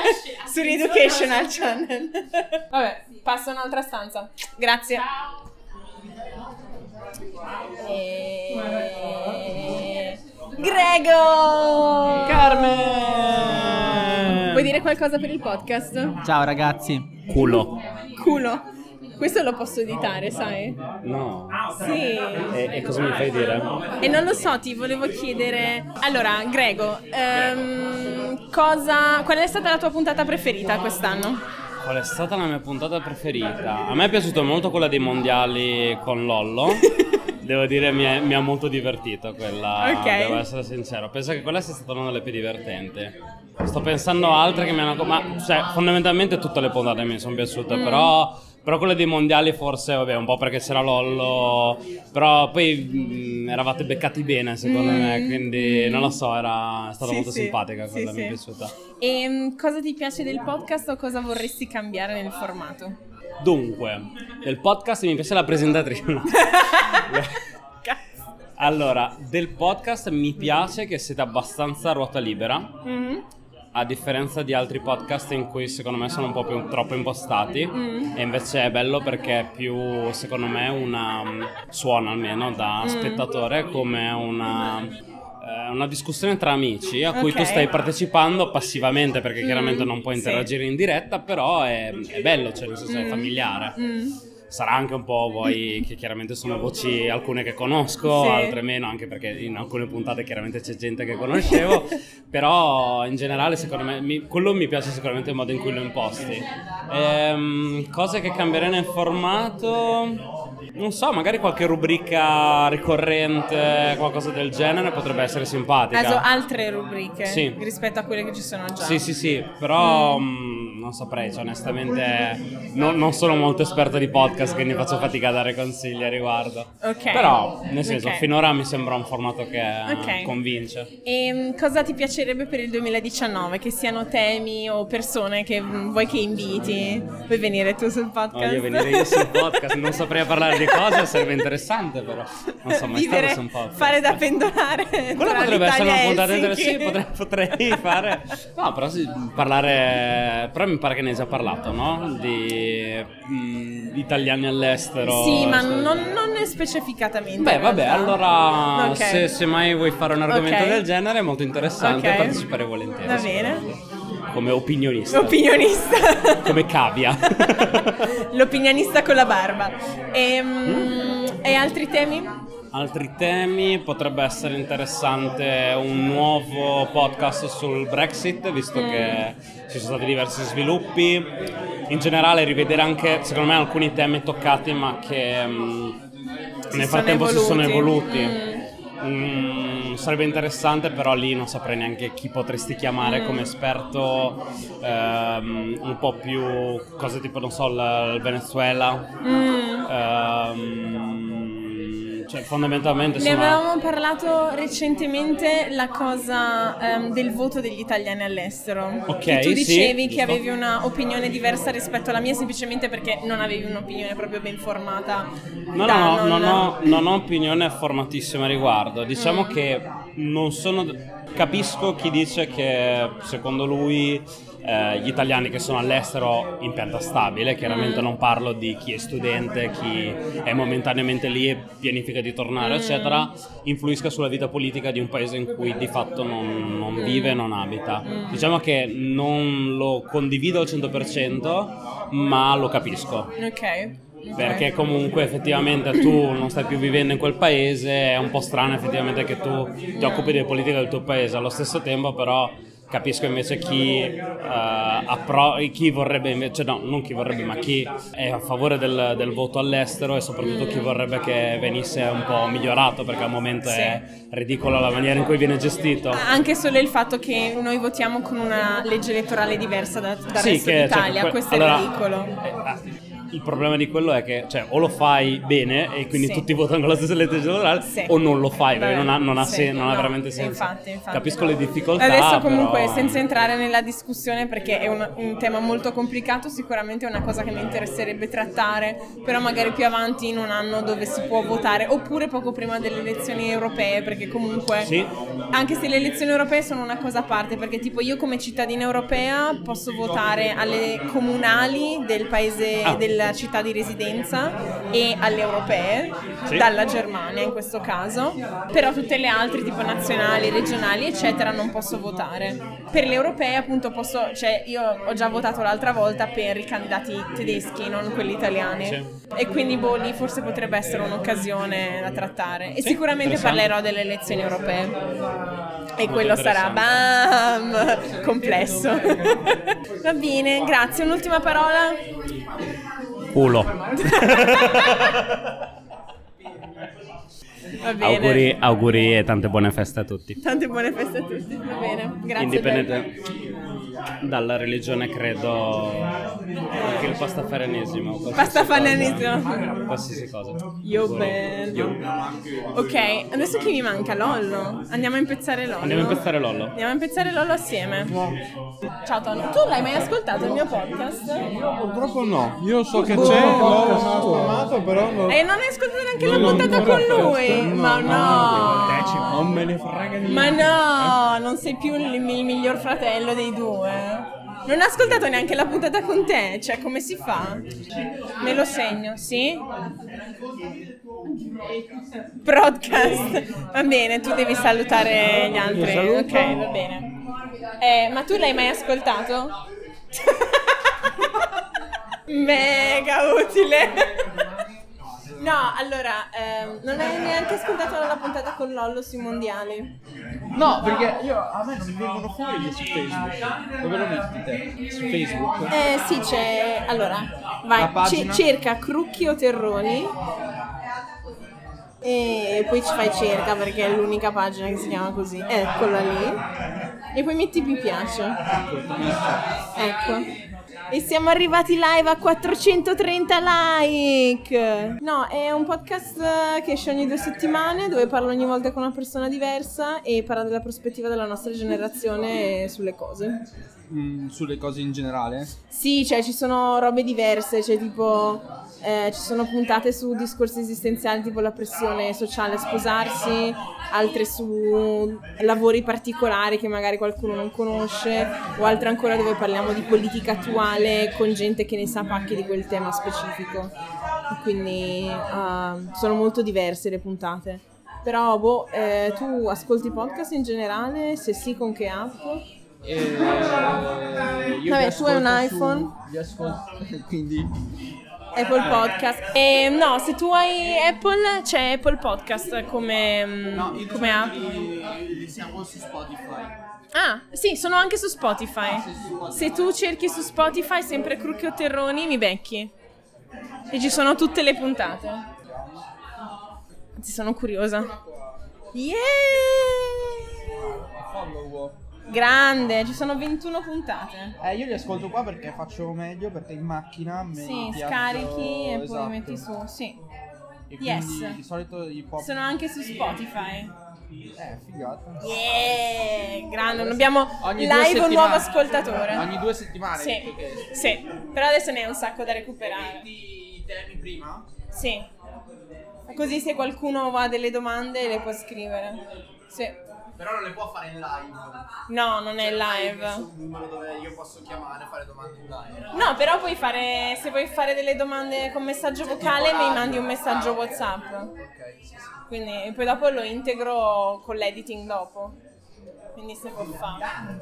Sull'educational sull'Educational Channel. Vabbè, passo a un'altra stanza. Grazie. Ciao. E... Grego! Carmen! Vuoi dire qualcosa per il podcast? Ciao ragazzi. Culo. Culo. Questo lo posso editare, sai? No. Sì. E, e cosa mi fai dire? E non lo so, ti volevo chiedere. Allora, Grego, ehm, cosa, qual è stata la tua puntata preferita quest'anno? Qual è stata la mia puntata preferita? A me è piaciuta molto quella dei mondiali con Lollo. Devo dire, mi, è- mi ha molto divertito quella. Ok. Devo essere sincero. Penso che quella sia stata una delle più divertenti. Sto pensando a altre che mi hanno. Ma cioè, fondamentalmente tutte le puntate mi sono piaciute, Mm. però. Però quelle dei mondiali forse, vabbè, un po' perché c'era Lollo. Però poi mm, eravate beccati bene, secondo Mm. me. Quindi non lo so, era stata Sì, molto sì. simpatica quella, sì. mi è piaciuta. E mm, cosa ti piace del podcast o cosa vorresti cambiare nel formato? Dunque, del podcast mi piace la presentatrice. allora, del podcast mi piace che siete abbastanza a ruota libera, Mhm. A differenza di altri podcast in cui secondo me sono un po' più troppo impostati. Mm. E invece è bello perché è più, secondo me, una. suona almeno da Mm. spettatore come una. eh, Una discussione tra amici a cui Ok. tu stai partecipando passivamente perché Mm, chiaramente non puoi sì. interagire in diretta, però è, è bello, cioè nel senso è Mm. familiare. Sarà anche un po' voi che chiaramente sono voci alcune che conosco, Sì. altre meno, anche perché in alcune puntate chiaramente c'è gente che conoscevo, però in generale secondo me mi- quello mi piace sicuramente il modo in cui lo imposti. Ehm, cose che cambierei nel formato... Non so, magari qualche rubrica ricorrente, qualcosa del genere potrebbe essere simpatica. Also, altre rubriche Sì. rispetto a quelle che ci sono già. Sì, sì, sì, però mh, non saprei, cioè, onestamente no- non sono molto esperto di podcast, quindi faccio fatica a dare consigli a riguardo. Ok. Però, nel senso, Ok. finora mi sembra un formato che Ok. convince. E mm, cosa ti piacerebbe per il 2019? Che siano temi o persone che mm, vuoi che inviti? Vuoi venire tu sul podcast? Voglio venire io sul podcast, non saprei parlare di cose, sarebbe interessante però. Non so mai Vivere, stato su un podcast. fare da pendolare. Quello tra potrebbe essere una puntata interessante, potrei, potrei fare. No, però sì, parlare. Però mi pare che ne hai già parlato, no? Di mm, italiani all'estero. Sì, ma Sì. non, non è specificatamente. Beh, vabbè, allora Ok. se, se mai vuoi fare un argomento Ok. del genere è molto interessante, Ok. parteciperei volentieri. Va bene. Come opinionista. Opinionista. Come cavia. L'opinionista con la barba. E, Mm. e altri temi? Altri temi potrebbe essere interessante un nuovo podcast sul Brexit, visto Mm. che ci sono stati diversi sviluppi. In generale, rivedere anche, secondo me, alcuni temi toccati, ma che mm, Si nel frattempo si sono evoluti. evoluti. Mm, sarebbe interessante, però lì non saprei neanche chi potresti chiamare Mm. come esperto, ehm, un po' più cose tipo, non so, il, il Venezuela. Mm. Ehm, cioè, fondamentalmente Ne sono... avevamo parlato recentemente la cosa ehm, del voto degli italiani all'estero. Ok, che tu sì, dicevi che giusto. avevi una opinione diversa rispetto alla mia semplicemente perché non avevi un'opinione proprio ben formata. No, no, no, non- non ho, non ho opinione formatissima a riguardo. Diciamo Mm. che non sono. Capisco chi dice che secondo lui eh, gli italiani che sono all'estero in pianta stabile, chiaramente Mm. non parlo di chi è studente, chi è momentaneamente lì e pianifica di tornare, Mm. eccetera, influisca sulla vita politica di un paese in cui di fatto non, non Mm. vive e non abita. Diciamo che non lo condivido al 100%, ma lo capisco. Ok. ok. Perché comunque effettivamente tu non stai più vivendo in quel paese, è un po' strano effettivamente che tu ti occupi delle politiche del tuo paese, allo stesso tempo però capisco invece chi, eh, appro- chi vorrebbe invece, no, non chi vorrebbe, ma chi è a favore del, del voto all'estero e soprattutto chi vorrebbe che venisse un po' migliorato perché al momento Sì. è ridicola la maniera in cui viene gestito. Anche solo il fatto che noi votiamo con una legge elettorale diversa da, dal Sì, resto che, cioè, d'Italia, que- questo allora, è ridicolo. eh, ah, il problema di quello è che cioè, o lo fai bene e quindi Sì. tutti votano con la stessa legge elettorale Sì. o non lo fai perché non ha, non ha sen- non ha no, veramente senso. infatti, infatti. Capisco le difficoltà. Adesso comunque però- senza entrare nella discussione perché è un, un tema molto complicato, sicuramente è una cosa che mi interesserebbe trattare, però magari più avanti in un anno dove si può votare oppure poco prima delle elezioni europee perché comunque anche se le elezioni europee sono una cosa a parte perché tipo io come cittadina europea posso votare alle comunali del paese Ah. Della città di residenza e alle europee Sì. dalla Germania in questo caso però tutte le altre tipo nazionali regionali eccetera non posso votare. Per le europee appunto posso cioè io ho già votato l'altra volta per i candidati tedeschi non quelli italiani. Sì. e quindi boh lì forse potrebbe essere un'occasione da trattare. E Sì, sicuramente parlerò delle elezioni europee. E Molto quello sarà bam complesso. Va bene grazie. Un'ultima parola Culo. auguri, auguri e tante buone feste a tutti. tante buone feste a tutti va bene grazie Indipendente dalla religione credo anche il Pastafarianesimo. cosa. Qualsiasi cosa. Io Auguri. bello. Io. ok adesso chi mi manca Lollo andiamo a impezzare Lollo Andiamo a impezzare Lollo. Andiamo a impezzare Lollo assieme. Ciao Tony, tu l'hai mai ascoltato il mio podcast? Purtroppo no, io so che c'è, l'ho trasformato, però non... E non hai ascoltato neanche la puntata con lui? No, Ma no! Non me ne frega niente. Ma no, non sei più il, il miglior fratello dei due. Non ho ascoltato neanche la puntata con te, cioè come si fa? Me lo segno, sì? Broadcast. Va bene, tu devi salutare gli altri. Ok, va bene. Eh, ma tu l'hai mai ascoltato? Mega utile. No, allora, ehm, non hai neanche ascoltato la puntata con Lollo sui mondiali? No, perché io, a me non mi vengono fuori su Facebook. Dove lo metti te? Su Facebook? Eh sì, c'è... Allora, vai, ce- cerca Crucchio Terroni e poi ci fai cerca perché è l'unica pagina che si chiama così. Eccola lì. E poi metti mi piace. Ecco. E siamo arrivati live a 430 like! No, è un podcast eh, che esce ogni due settimane dove parlo ogni volta con una persona diversa e parla della prospettiva della nostra generazione sulle cose. Mm, sulle cose in generale? Sì, cioè ci sono robe diverse, cioè tipo eh, ci sono puntate su discorsi esistenziali tipo la pressione sociale a sposarsi, altre su lavori particolari che magari qualcuno non conosce, o altre ancora dove parliamo di politica attuale con gente che ne sa pacche di quel tema specifico. Quindi ah, sono molto diverse le puntate. Però, boh, eh, tu ascolti podcast in generale? Se sì, con che app? E vi Vabbè, tu hai un su- iPhone? Vi ascolto, quindi Apple Podcast. E, no, se tu hai Apple, c'è Apple Podcast come, mm, come app. siamo su Spotify. Ah, sì, sono anche su Spotify. Se tu cerchi su Spotify sempre Crucchio Terroni, mi becchi. E ci sono tutte le puntate. Anzi, sono curiosa. Yeah! Follow. Grande, ci sono 21 puntate. Eh, io li ascolto qua perché faccio meglio, perché in macchina mi Sì, piaccio- scarichi e poi esatto. metti su. Sì. E Yes. di solito i pop Sono anche su Spotify. Eh, figata. Yeah, grande, non abbiamo Ogni live un nuovo ascoltatore. Ogni due settimane. Sì, sì, però adesso ne è un sacco da recuperare. Ti temi prima? Sì. Così se qualcuno ha delle domande le può scrivere. Sì. Però non le può fare in live. No, non è live. un numero dove io posso chiamare e fare domande in live. No, però puoi fare, se vuoi fare delle domande con messaggio vocale, mi mandi un messaggio WhatsApp. Ok, sì, sì. Quindi poi dopo lo integro con l'editing dopo. Quindi si può fare.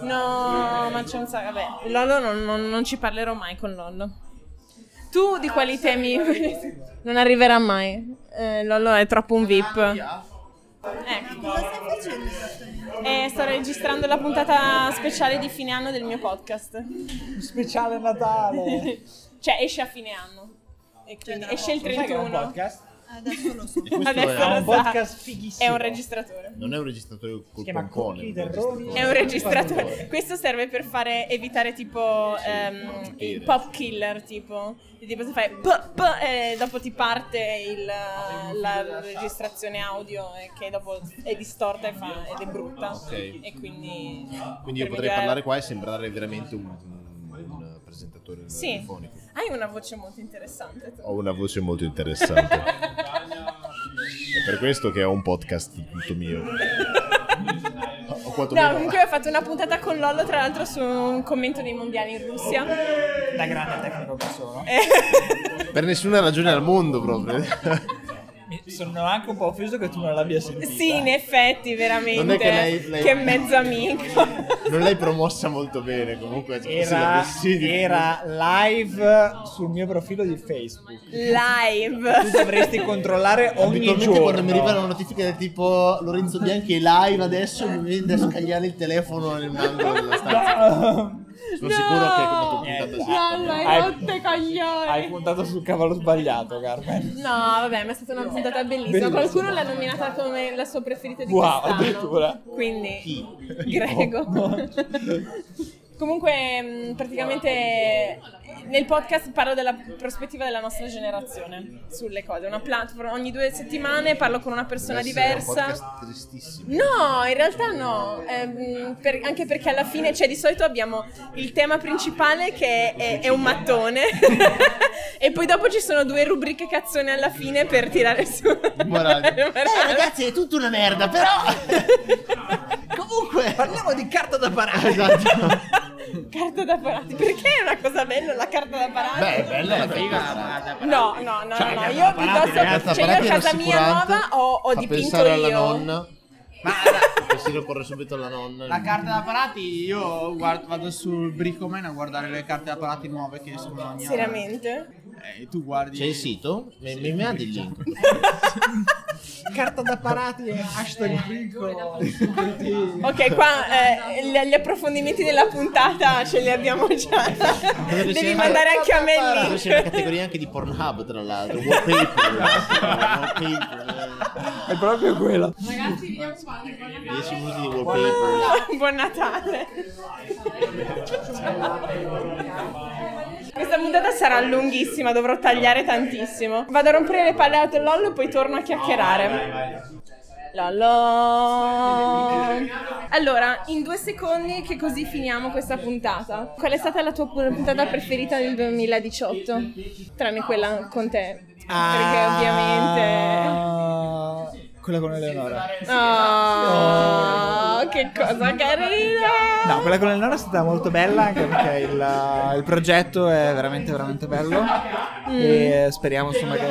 No, ma c'è un sacco. Vabbè, Lollo non, non- non ci parlerò mai con Lollo. Tu di quali temi? non arriverà mai. Eh, Lollo è troppo un VIP. Ecco. Cosa stai facendo esattamente? E sto registrando la puntata speciale di fine anno del mio podcast. Speciale Natale. cioè, esce a fine anno. E quindi esce il Sai che è un 31. podcast? Adesso lo so. Adesso è un sa. podcast fighissimo. È un registratore. Non è un registratore col Si chiama pompone. Un. È un registratore. Questo serve per fare evitare tipo ehm, i pop killer, tipo. Tipo se fai p, p, e dopo ti parte il, la registrazione audio e che dopo è distorta e fa, ed è brutta. Ok. E quindi. Quindi io potrei migliorare- parlare qua e sembrare veramente un presentatore Sì, radiofonico. hai una voce molto interessante. tu. Ho una voce molto interessante. È per questo che ho un podcast tutto mio. No, comunque ho fatto una puntata con Lollo, tra l'altro, su un commento dei mondiali in Russia. Da grande tecnico che sono. Per nessuna ragione al mondo proprio. Mi- Sono anche un po' offeso che tu non l'abbia sentita. Sì, in effetti, veramente. Non è che lei- lei- Che mezzo amico. Non l'hai promossa molto bene comunque. cioè, Era, era live sul mio profilo di Facebook. Live. Tu dovresti controllare ogni giorno. quando mi arriva una notifica del tipo Lorenzo Bianchi è live adesso mi viene a scagliare il telefono in un angolo della stanza. Sono sicuro che come tua Niente. Mamma, hai Hai- rotte coglioni. Hai puntato sul cavolo sbagliato, Carmen. No, vabbè, ma è stata una puntata bellissima. Bellissima. Qualcuno l'ha nominata come la sua preferita di Wow, quest'anno. addirittura. Quindi, Chi? Grego. Comunque, mh, praticamente nel podcast parlo della prospettiva della nostra generazione sulle cose. Una platform ogni due settimane parlo con una persona Deve diversa. Un podcast tristissimo. No, in realtà no, Ehm, per- anche perché alla fine, cioè di solito abbiamo il tema principale che è, è un mattone e poi dopo ci sono due rubriche cazzone alla fine per tirare su Morale. le morali. Eh ragazzi è tutta una merda però Comunque Parliamo di carta da parare. Esatto Carta da parati, perché è una cosa bella la carta da parati? Beh è bella la figa No, no, no, Cioè, no, carta io parati, piuttosto, carta cioè io a parati è casa mia nuova ho, ho dipinto pensare alla io. nonna Ma si lo corre subito alla nonna. La carta da parati, io guardo- vado sul Bricoman a guardare le carte da parati nuove che escono ogni anno. Seriamente? E tu guardi. C'è il sito? Mi, mi mandi il link. Carta da parati e hashtag Brico. Ok, qua eh, gli, approfondimenti della puntata ce li abbiamo già. Devi mandare anche a me il link. sia una categoria anche di Pornhub, tra l'altro. Wallpaper. wallpaper. È proprio quello. Ragazzi, vediamo qua. 10 minuti di wallpaper. Buon Natale. Questa puntata sarà lunghissima, dovrò tagliare tantissimo. Vado a rompere le palle a Lollo e poi torno a chiacchierare. Lollo. Allora, in due secondi che così finiamo questa puntata. Qual è stata la tua puntata preferita del 2018? Tranne quella con te. Perché ovviamente... Quella con Eleonora. Oh, che cosa carina! No, quella con Eleonora è stata molto bella anche perché il, il progetto è veramente veramente bello e speriamo insomma che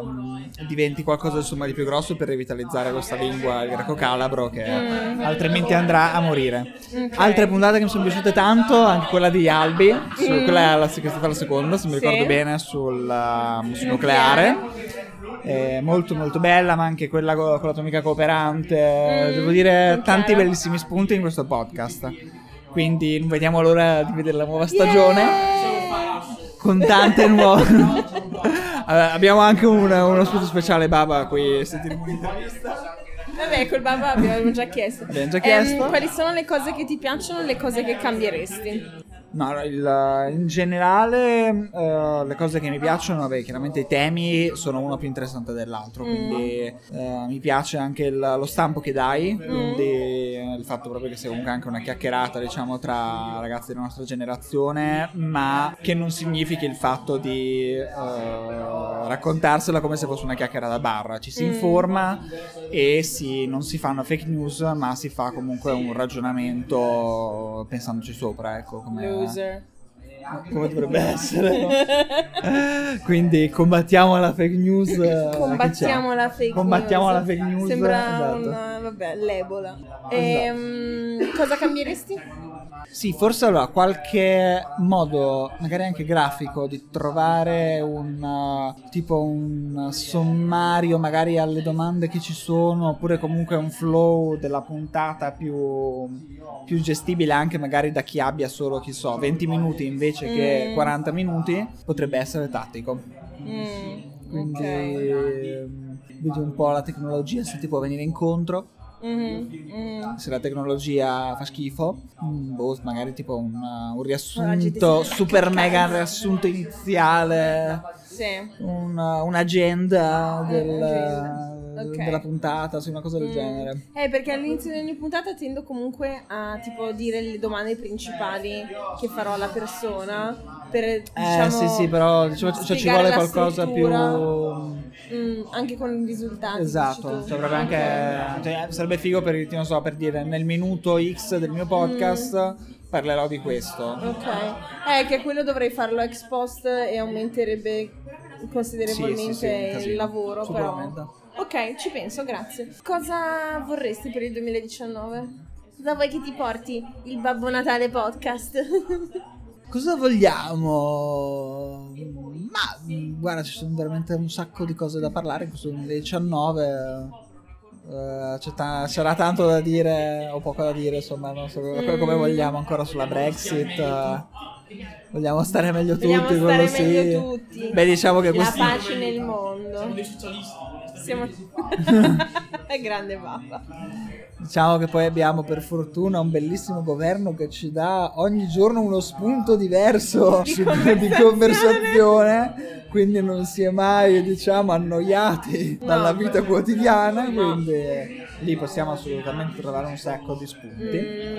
mm, diventi qualcosa insomma di più grosso per rivitalizzare questa lingua il greco-calabro che altrimenti andrà a morire. Altre puntate che mi sono piaciute tanto, anche quella di Albi, su- quella è la, che è stata la seconda se mi Sì. ricordo bene sul, um, sul nucleare. È molto molto bella, ma anche quella con la tua amica cooperante. Devo dire tanti bellissimi spunti in questo podcast. Quindi non vediamo l'ora di vedere la nuova stagione. Con tante nuove. Allora, abbiamo anche un- uno spunto speciale, Baba, a cui sentiremo un'intervista. Vabbè, col babà abbiamo già chiesto. Abbiamo già chiesto. Ehm, quali sono le cose che ti piacciono e le cose che cambieresti? No, il- in generale eh, le cose che mi piacciono, vabbè, chiaramente i temi sono uno più interessante dell'altro, quindi eh, mi piace anche il- lo stampo che dai, quindi eh, il fatto proprio che sia comunque anche una chiacchierata, diciamo, tra ragazzi della nostra generazione, ma che non significhi il fatto di eh, raccontarsela come se fosse una chiacchiera da bar, ci si informa e si- non si fanno fake news, ma si fa comunque un ragionamento pensandoci sopra, ecco, come Loser. come dovrebbe essere. Quindi combattiamo la fake news. eh, Combattiamo la fake Combattiamo news. la fake news. Sembra esatto. una, vabbè, l'ebola. Ehm, cosa cambieresti? Sì, forse allora qualche modo, magari anche grafico, di trovare un uh, tipo un sommario magari alle domande che ci sono, oppure comunque un flow della puntata più, più gestibile anche magari da chi abbia solo, chi so, 20 minuti invece che Mm. 40 minuti, potrebbe essere tattico. Mm, Quindi ok. ehm, vedi un po' la tecnologia se ti può venire incontro. Mhm, mhm. Se la tecnologia fa schifo, mm, boh, magari tipo un, uh, un riassunto, super mega riassunto iniziale, Sì. un, uh, un'agenda del- un'agenda. Ok. della puntata, sì, una cosa del Mm. genere. Eh, perché all'inizio di ogni puntata tendo comunque a tipo dire le domande principali che farò alla persona per diciamo eh sì sì, però diciamo, cioè, ci vuole qualcosa struttura. più... Mm, anche con i risultati. Esatto, cioè anche cioè, sarebbe figo per so, per dire nel minuto X del mio podcast parlerò di questo. Ok, eh, che quello dovrei farlo ex post e aumenterebbe considerevolmente Sì, sì, sì, il lavoro, però. Ok, ci penso, grazie. Cosa vorresti per il 2019? Cosa vuoi che ti porti il Babbo Natale podcast? Cosa vogliamo? Ma guarda, ci sono veramente un sacco di cose da parlare in questo 2019. C'è ta- c'era tanto da dire o poco da dire, insomma, non so come come vogliamo ancora sulla Brexit. eh, vogliamo stare meglio tutti, Vogliamo stare quello sì. meglio tutti. Beh, diciamo che La questi pace nel mondo. Siamo... È grande papà. Diciamo che poi abbiamo per fortuna un bellissimo governo che ci dà ogni giorno uno spunto diverso Di su- conversazione. di conversazione, quindi non si è mai, diciamo, annoiati dalla vita quotidiana, quindi lì possiamo assolutamente trovare un sacco di spunti. Mm,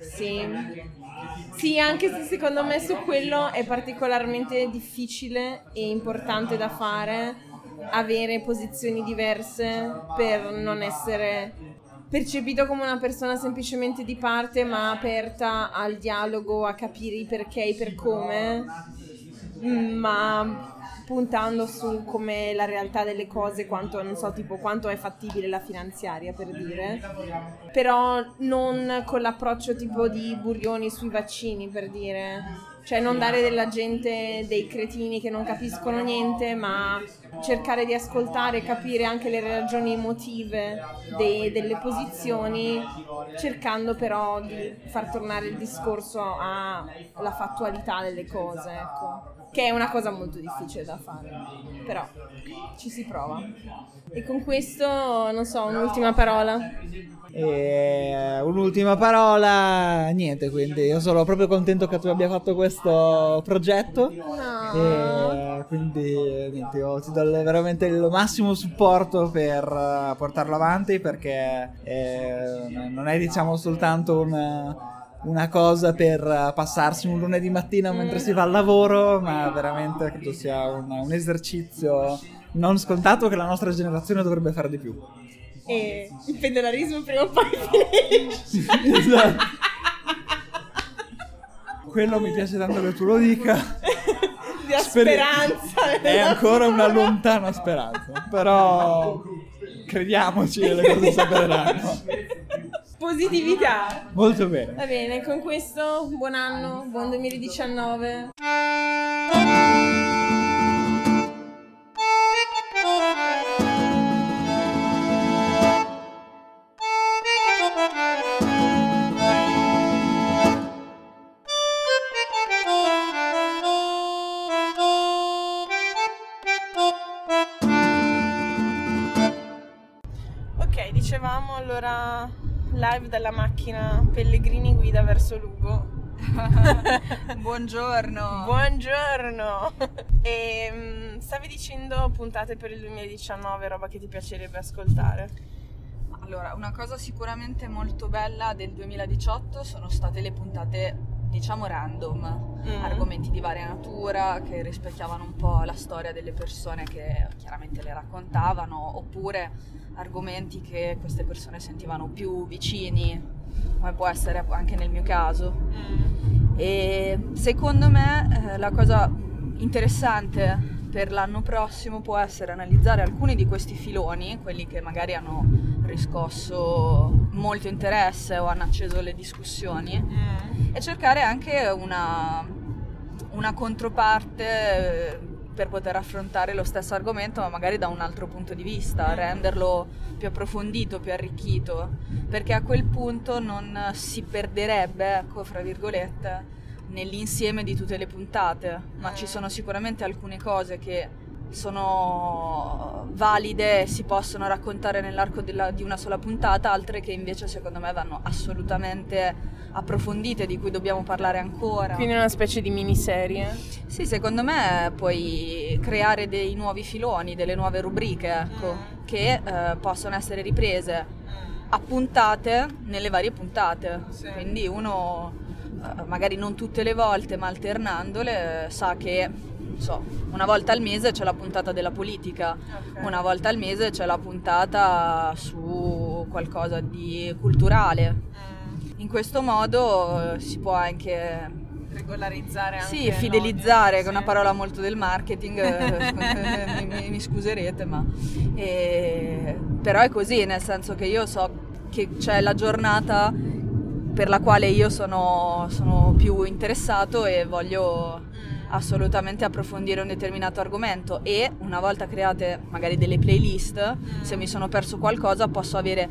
sì. Sì, anche se secondo me su quello è particolarmente difficile e importante da fare avere posizioni diverse per non essere percepito come una persona semplicemente di parte ma aperta al dialogo, a capire i perché e per come, ma puntando su come la realtà delle cose, quanto, non so, tipo quanto è fattibile la finanziaria per dire, però non con l'approccio tipo di Burioni sui vaccini per dire. Cioè non dare della gente dei cretini che non capiscono niente, ma cercare di ascoltare e capire anche le ragioni emotive dei, delle posizioni, cercando però di far tornare il discorso alla fattualità delle cose, ecco che è una cosa molto difficile da fare, però ci si prova. E con questo, non so, un'ultima parola. E un'ultima parola, niente, quindi io sono proprio contento che tu abbia fatto questo progetto. No. E quindi niente, io ti do veramente il massimo supporto per portarlo avanti perché eh, non è diciamo soltanto un una cosa per passarsi un lunedì mattina mentre si va al lavoro, ma veramente credo sia un, un esercizio non scontato che la nostra generazione dovrebbe fare di più. E il pendolarismo prima o poi finisce. esatto. Quello mi piace tanto che tu lo dica. Di speranza. È ancora una lontana speranza, però crediamoci che le cose si avvereranno. Positività. Molto bene. Va bene, con questo buon anno, buon 2019. Live dalla macchina Pellegrini guida verso Lugo. Buongiorno. Buongiorno. E mm, stavi dicendo puntate per il 2019, roba che ti piacerebbe ascoltare? Allora, una cosa sicuramente molto bella del 2018 sono state le puntate diciamo random, mm. argomenti di varia natura che rispecchiavano un po' la storia delle persone che chiaramente le raccontavano, oppure argomenti che queste persone sentivano più vicini, come può essere anche nel mio caso. Mm. E secondo me eh, la cosa interessante per l'anno prossimo può essere analizzare alcuni di questi filoni, quelli che magari hanno riscosso molto interesse o hanno acceso le discussioni, mm. e cercare anche una, una controparte eh, per poter affrontare lo stesso argomento, ma magari da un altro punto di vista, mm. renderlo più approfondito, più arricchito, perché a quel punto non si perderebbe, ecco, fra virgolette, nell'insieme di tutte le puntate, ma ci sono sicuramente alcune cose che sono valide e si possono raccontare nell'arco della, di una sola puntata, altre che invece secondo me vanno assolutamente approfondite, di cui dobbiamo parlare ancora. Quindi una specie di miniserie? Sì, secondo me puoi creare dei nuovi filoni, delle nuove rubriche, ecco, mm. che eh, possono essere riprese a puntate nelle varie puntate. Sì. Quindi uno eh, magari non tutte le volte, ma alternandole, sa che so, una volta al mese c'è la puntata della politica, okay. una volta al mese c'è la puntata su qualcosa di culturale. Mm. In questo modo eh, si può anche regolarizzare anche sì, fidelizzare, che è una parola molto del marketing, eh, mi, mi, mi, scuserete, ma eh, però è così, nel senso che io so che c'è la giornata per la quale io sono, sono più interessato e voglio mm. assolutamente approfondire un determinato argomento e una volta create magari delle playlist, mm. se mi sono perso qualcosa posso avere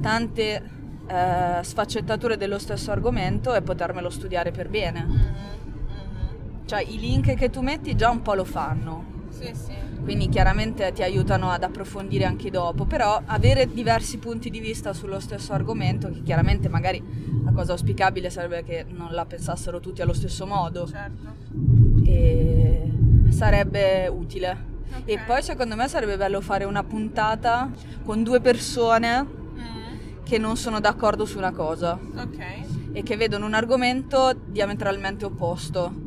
tante eh, sfaccettature dello stesso argomento e potermelo studiare per bene. Mm. Cioè i link che tu metti già un po' lo fanno. Sì, sì quindi chiaramente ti aiutano ad approfondire anche dopo, però avere diversi punti di vista sullo stesso argomento, che chiaramente magari la cosa auspicabile sarebbe che non la pensassero tutti allo stesso modo, certo. e sarebbe utile. Okay. E poi secondo me sarebbe bello fare una puntata con due persone mm. che non sono d'accordo su una cosa okay. e che vedono un argomento diametralmente opposto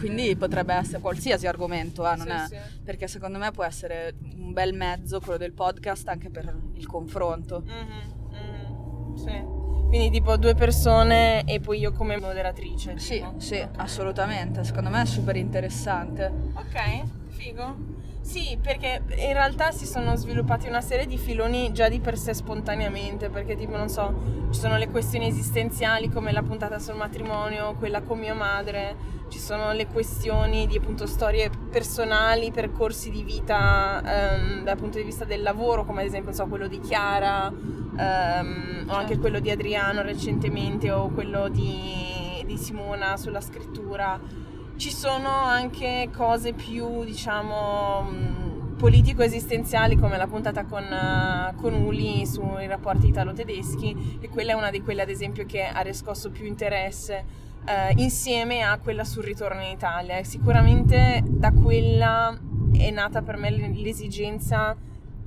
quindi potrebbe essere qualsiasi argomento, eh, sì, è, sì. Perché secondo me può essere un bel mezzo quello del podcast anche per il confronto. Mm-hmm, mm-hmm, sì. Quindi tipo due persone e poi io come moderatrice. Sì, tipo. sì, okay. assolutamente, secondo me è super interessante. Ok, figo. Sì, perché in realtà si sono sviluppati una serie di filoni già di per sé spontaneamente, perché tipo, non so, ci sono le questioni esistenziali come la puntata sul matrimonio, quella con mia madre, ci sono le questioni di appunto storie personali, percorsi di vita um, dal punto di vista del lavoro, come ad esempio, so, quello di Chiara, um, o anche quello di Adriano recentemente, o quello di, di Simona sulla scrittura ci sono anche cose più, diciamo, mm, politico-esistenziali come la puntata con, uh, con Uli sui rapporti italo-tedeschi e quella è una di quelle ad esempio che ha riscosso più interesse uh, insieme a quella sul ritorno in Italia. Sicuramente da quella è nata per me l'esigenza,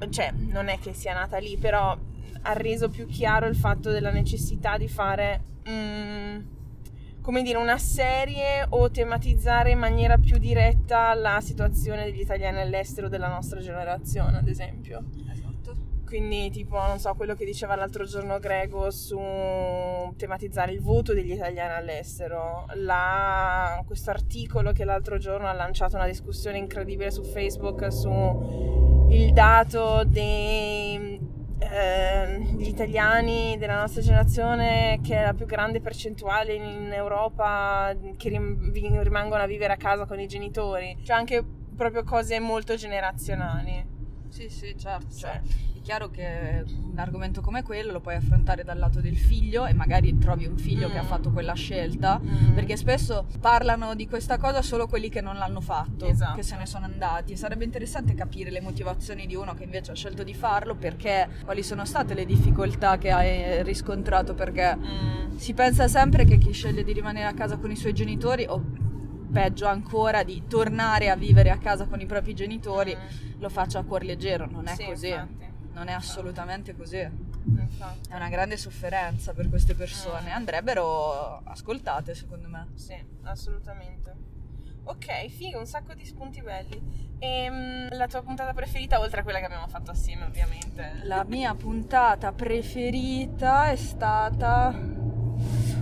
cioè non è che sia nata lì però ha reso più chiaro il fatto della necessità di fare... Mm, come dire, una serie o tematizzare in maniera più diretta la situazione degli italiani all'estero della nostra generazione, ad esempio. Esatto. Quindi, tipo, non so, quello che diceva l'altro giorno Grego su tematizzare il voto degli italiani all'estero. La... Questo articolo che l'altro giorno ha lanciato una discussione incredibile su Facebook su il dato dei eh, gli italiani della nostra generazione, che è la più grande percentuale in Europa, che rim- rimangono a vivere a casa con i genitori. Cioè anche proprio cose molto generazionali. Sì, sì, certo. Cioè, chiaro che un argomento come quello lo puoi affrontare dal lato del figlio e magari trovi un figlio mm. che ha mm. fatto quella scelta, mm. perché spesso parlano di questa cosa solo quelli che non l'hanno fatto, esatto. che se ne sono andati. Sarebbe interessante capire le motivazioni di uno che invece ha scelto di farlo, perché quali sono state le difficoltà che hai riscontrato, perché mm. si pensa sempre che chi sceglie di rimanere a casa con i suoi genitori o peggio ancora di tornare a vivere a casa con i propri genitori mm. lo faccia a cuor leggero, non è sì, così. Infatti non è assolutamente così. È una grande sofferenza per queste persone. Mm. Andrebbero ascoltate, secondo me. Sì, assolutamente. Ok, figo, un sacco di spunti belli. E um, la tua puntata preferita, oltre a quella che abbiamo fatto assieme, ovviamente? La mia puntata preferita è stata.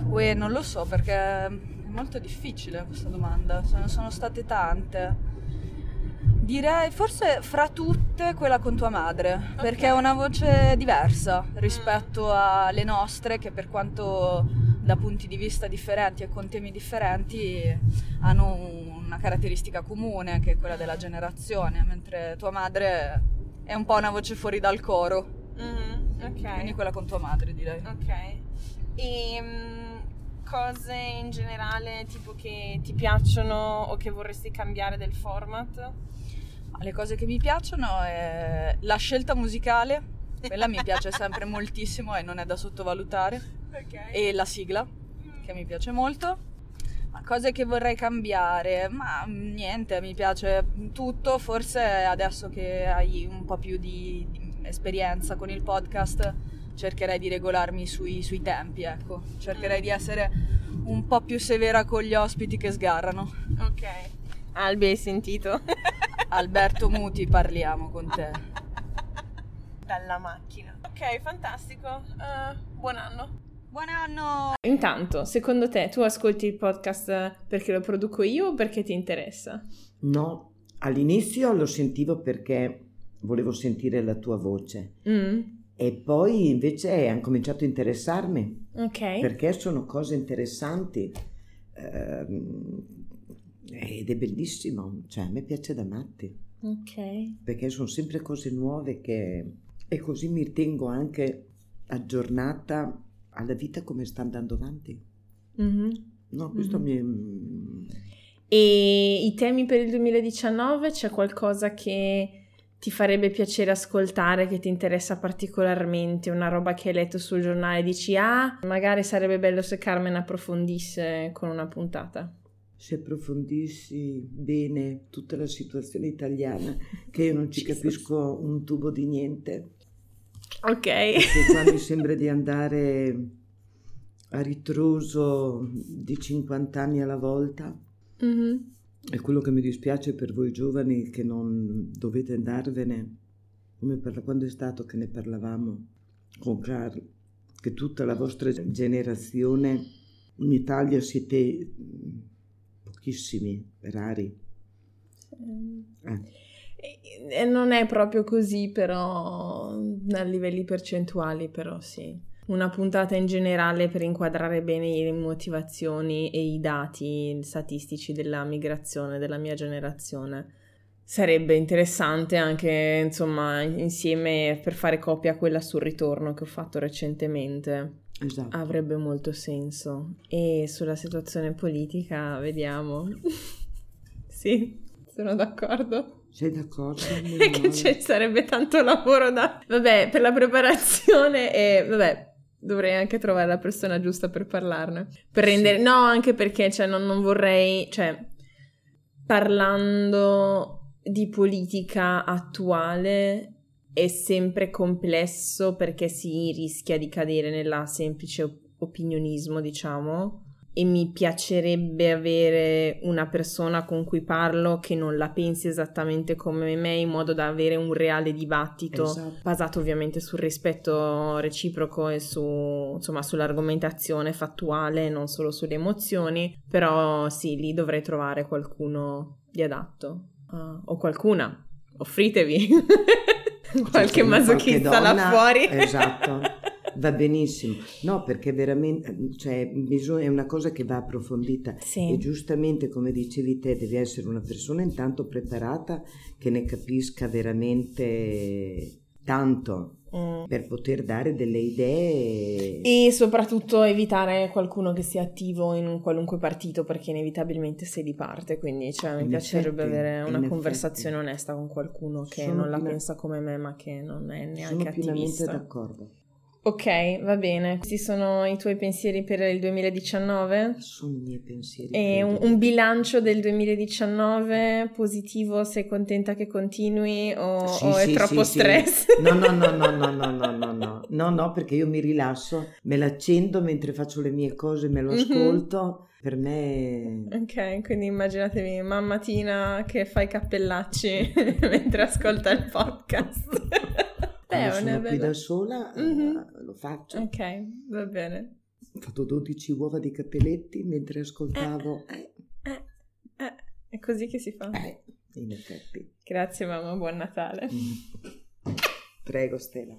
Uè, non lo so perché è molto difficile questa domanda. Ce ne sono state tante. Direi forse fra tutte quella con tua madre, okay. perché è una voce diversa rispetto alle nostre che per quanto da punti di vista differenti e con temi differenti hanno una caratteristica comune che è quella della generazione, mentre tua madre è un po' una voce fuori dal coro. Mm, ok. Quindi quella con tua madre direi. Ok. E um, cose in generale tipo che ti piacciono o che vorresti cambiare del format? Le cose che mi piacciono è la scelta musicale, quella mi piace sempre moltissimo e non è da sottovalutare, okay. e la sigla, che mi piace molto. Ma cose che vorrei cambiare, ma niente, mi piace tutto, forse adesso che hai un po' più di, di esperienza con il podcast cercherei di regolarmi sui, sui tempi, ecco, cercherei di essere un po' più severa con gli ospiti che sgarrano. Ok. Albi, hai sentito? Alberto Muti, parliamo con te. Dalla macchina. Ok, fantastico. Uh, buon anno. Buon anno! Intanto, secondo te, tu ascolti il podcast perché lo produco io o perché ti interessa? No, all'inizio lo sentivo perché volevo sentire la tua voce. Mm. E poi invece hanno cominciato a interessarmi. Ok. Perché sono cose interessanti. Eh, ed è bellissimo, cioè a me piace da matti. Ok. Perché sono sempre cose nuove che... E così mi tengo anche aggiornata alla vita come sta andando avanti. Mm-hmm. No, questo mm-hmm. mi... E i temi per il 2019 c'è qualcosa che ti farebbe piacere ascoltare, che ti interessa particolarmente, una roba che hai letto sul giornale e dici ah, magari sarebbe bello se Carmen approfondisse con una puntata? Se approfondissi bene tutta la situazione italiana, che io non ci capisco un tubo di niente. Ok. Perché qua mi sembra di andare a ritroso di 50 anni alla volta. Mm-hmm. E quello che mi dispiace per voi giovani che non dovete andarvene, come per quando è stato che ne parlavamo con Carl, che tutta la vostra generazione in Italia siete pochissimi, rari. Eh. E non è proprio così, però a livelli percentuali, però sì. Una puntata in generale per inquadrare bene le motivazioni e i dati statistici della migrazione della mia generazione. Sarebbe interessante anche, insomma, insieme per fare copia a quella sul ritorno che ho fatto recentemente. Esatto. Avrebbe molto senso. E sulla situazione politica, vediamo. sì, sono d'accordo. Sei d'accordo? È che ci sarebbe tanto lavoro da... Vabbè, per la preparazione e... Vabbè, dovrei anche trovare la persona giusta per parlarne. Per rendere... Sì. No, anche perché, cioè, non, non vorrei... Cioè, parlando di politica attuale è sempre complesso perché si rischia di cadere nella semplice opinionismo, diciamo e mi piacerebbe avere una persona con cui parlo che non la pensi esattamente come me in modo da avere un reale dibattito esatto. basato ovviamente sul rispetto reciproco e su, insomma, sull'argomentazione fattuale non solo sulle emozioni però sì lì dovrei trovare qualcuno di adatto uh, o qualcuna offritevi qualche masochista là fuori. Esatto. Va benissimo, no perché veramente cioè, bisogna, è una cosa che va approfondita. Sì. e giustamente come dicevi te devi essere una persona intanto preparata che ne capisca veramente tanto mm. per poter dare delle idee e soprattutto evitare qualcuno che sia attivo in un qualunque partito perché inevitabilmente sei di parte quindi cioè, mi in piacerebbe effetti, avere una conversazione effetti. onesta con qualcuno che sono non la pensa come me ma che non è neanche sono attivista sono d'accordo Ok, va bene. Questi sono i tuoi pensieri per il 2019? Sono i miei pensieri. E un, un, bilancio del 2019 positivo? Sei contenta che continui o, sì, o sì, è troppo sì, stress? No, no, no, no, no, no, no, no, no, no, no, perché io mi rilasso, me l'accendo mentre faccio le mie cose, me lo mhm. ascolto. Mm-hmm. Per me... Ok, quindi immaginatevi mamma Tina che fa i cappellacci mentre ascolta il podcast. Beh, sono qui da sola mm-hmm. uh, lo faccio. Ok, va bene. Ho fatto 12 uova di capelletti mentre ascoltavo. Eh, eh, eh, è così che si fa. Eh, in effetti. Grazie mamma, buon Natale. Mm. Prego Stella.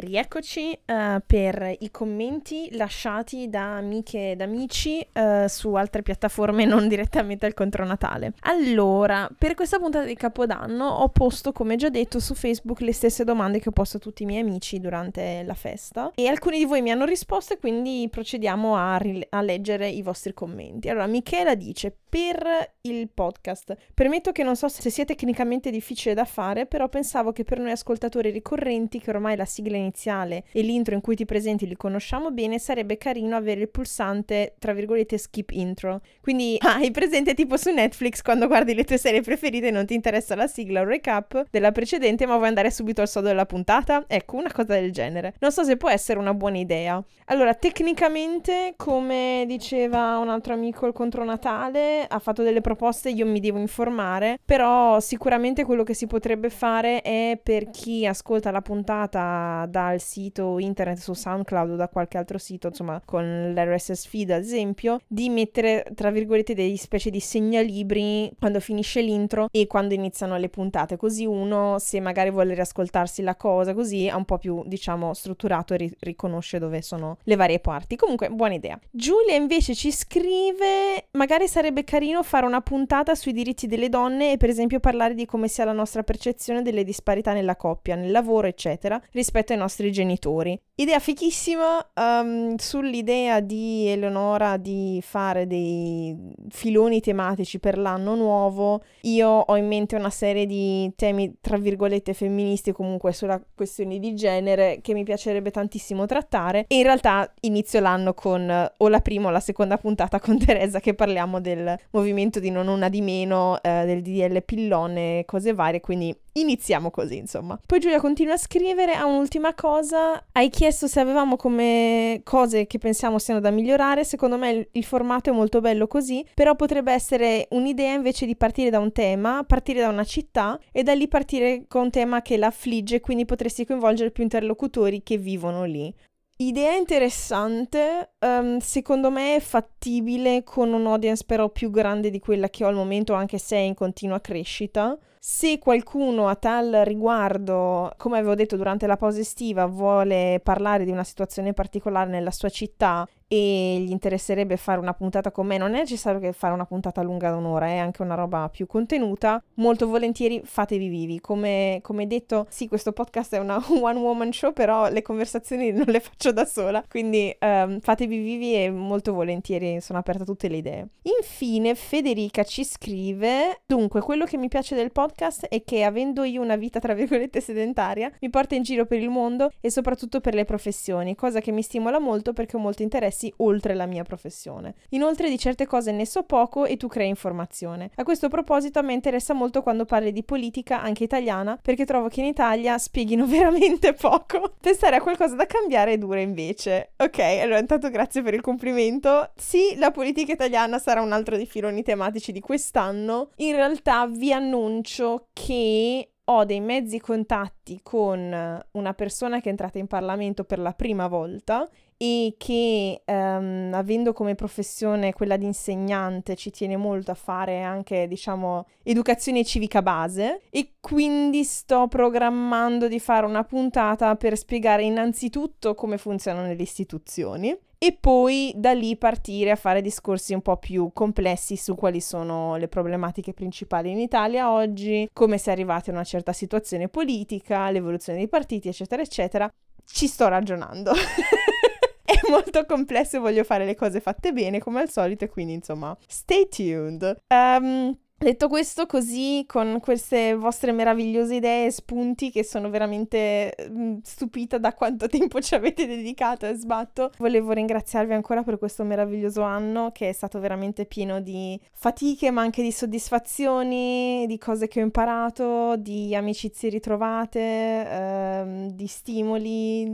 Rieccoci uh, per i commenti lasciati da amiche ed amici uh, su altre piattaforme non direttamente al contronatale. Allora, per questa puntata di Capodanno ho posto, come già detto, su Facebook le stesse domande che ho posto a tutti i miei amici durante la festa e alcuni di voi mi hanno risposto e quindi procediamo a, rile- a leggere i vostri commenti. Allora, Michela dice, per il podcast, permetto che non so se sia tecnicamente difficile da fare, però pensavo che per noi ascoltatori ricorrenti, che ormai la sigla iniziale e l'intro in cui ti presenti li conosciamo bene, sarebbe carino avere il pulsante, tra virgolette, skip intro. Quindi hai presente tipo su Netflix quando guardi le tue serie preferite e non ti interessa la sigla o recap della precedente, ma vuoi andare subito al sodo della puntata? Ecco, una cosa del genere. Non so se può essere una buona idea. Allora, tecnicamente, come diceva un altro amico il contro Natale, ha fatto delle proposte, io mi devo informare, però sicuramente quello che si potrebbe fare è per chi ascolta la puntata dal sito internet su SoundCloud o da qualche altro sito, insomma con l'RSS feed ad esempio, di mettere tra virgolette dei specie di segnalibri quando finisce l'intro e quando iniziano le puntate, così uno se magari vuole riascoltarsi la cosa così è un po' più diciamo strutturato e ri- riconosce dove sono le varie parti. Comunque buona idea. Giulia invece ci scrive magari sarebbe carino fare una puntata sui diritti delle donne e per esempio parlare di come sia la nostra percezione delle disparità nella coppia, nel lavoro eccetera rispetto ai nostri genitori. Idea fichissima um, sull'idea di Eleonora di fare dei filoni tematici per l'anno nuovo. Io ho in mente una serie di temi, tra virgolette, femministi, comunque sulla questione di genere, che mi piacerebbe tantissimo trattare. E in realtà inizio l'anno con o la prima o la seconda puntata con Teresa che parliamo del movimento di non una di meno, eh, del DDL pillone, cose varie. Quindi iniziamo così, insomma. Poi Giulia continua a scrivere, ha un'ultima cosa, hai chiesto se avevamo come cose che pensiamo siano da migliorare, secondo me il, formato è molto bello così, però potrebbe essere un'idea invece di partire da un tema, partire da una città e da lì partire con un tema che la affligge, quindi potresti coinvolgere più interlocutori che vivono lì. Idea interessante, um, secondo me è fattibile con un audience però più grande di quella che ho al momento, anche se è in continua crescita. Se qualcuno a tal riguardo, come avevo detto durante la pausa estiva, vuole parlare di una situazione particolare nella sua città e gli interesserebbe fare una puntata con me, non è necessario che fare una puntata lunga da un'ora, è anche una roba più contenuta, molto volentieri fatevi vivi. Come, come detto, sì, questo podcast è una one woman show, però le conversazioni non le faccio da sola, quindi um, fatevi vivi e molto volentieri sono aperta a tutte le idee. Infine, Federica ci scrive, dunque, quello che mi piace del podcast è che avendo io una vita tra virgolette sedentaria, mi porta in giro per il mondo e soprattutto per le professioni, cosa che mi stimola molto perché ho interessi interessi oltre la mia professione. Inoltre di certe cose ne so poco e tu crei informazione. A questo proposito a me interessa molto quando parli di politica anche italiana perché trovo che in Italia spieghino veramente poco. Pensare a qualcosa da cambiare è dura invece. Ok, allora intanto grazie per il complimento. Sì, la politica italiana sarà un altro dei filoni tematici di quest'anno. In realtà vi annuncio che ho dei mezzi contatti con una persona che è entrata in Parlamento per la prima volta e che um, avendo come professione quella di insegnante ci tiene molto a fare anche diciamo educazione civica base e quindi sto programmando di fare una puntata per spiegare innanzitutto come funzionano le istituzioni e poi da lì partire a fare discorsi un po' più complessi su quali sono le problematiche principali in Italia oggi, come si è arrivati a una certa situazione politica, l'evoluzione dei partiti, eccetera, eccetera. Ci sto ragionando. è molto complesso e voglio fare le cose fatte bene come al solito quindi insomma stay tuned. Um, Detto questo, così con queste vostre meravigliose idee e spunti che sono veramente mm, stupita da quanto tempo ci avete dedicato e sbatto, volevo ringraziarvi ancora per questo meraviglioso anno che è stato veramente pieno di fatiche ma anche di soddisfazioni, di cose che ho imparato, di amicizie ritrovate, ehm, di stimoli,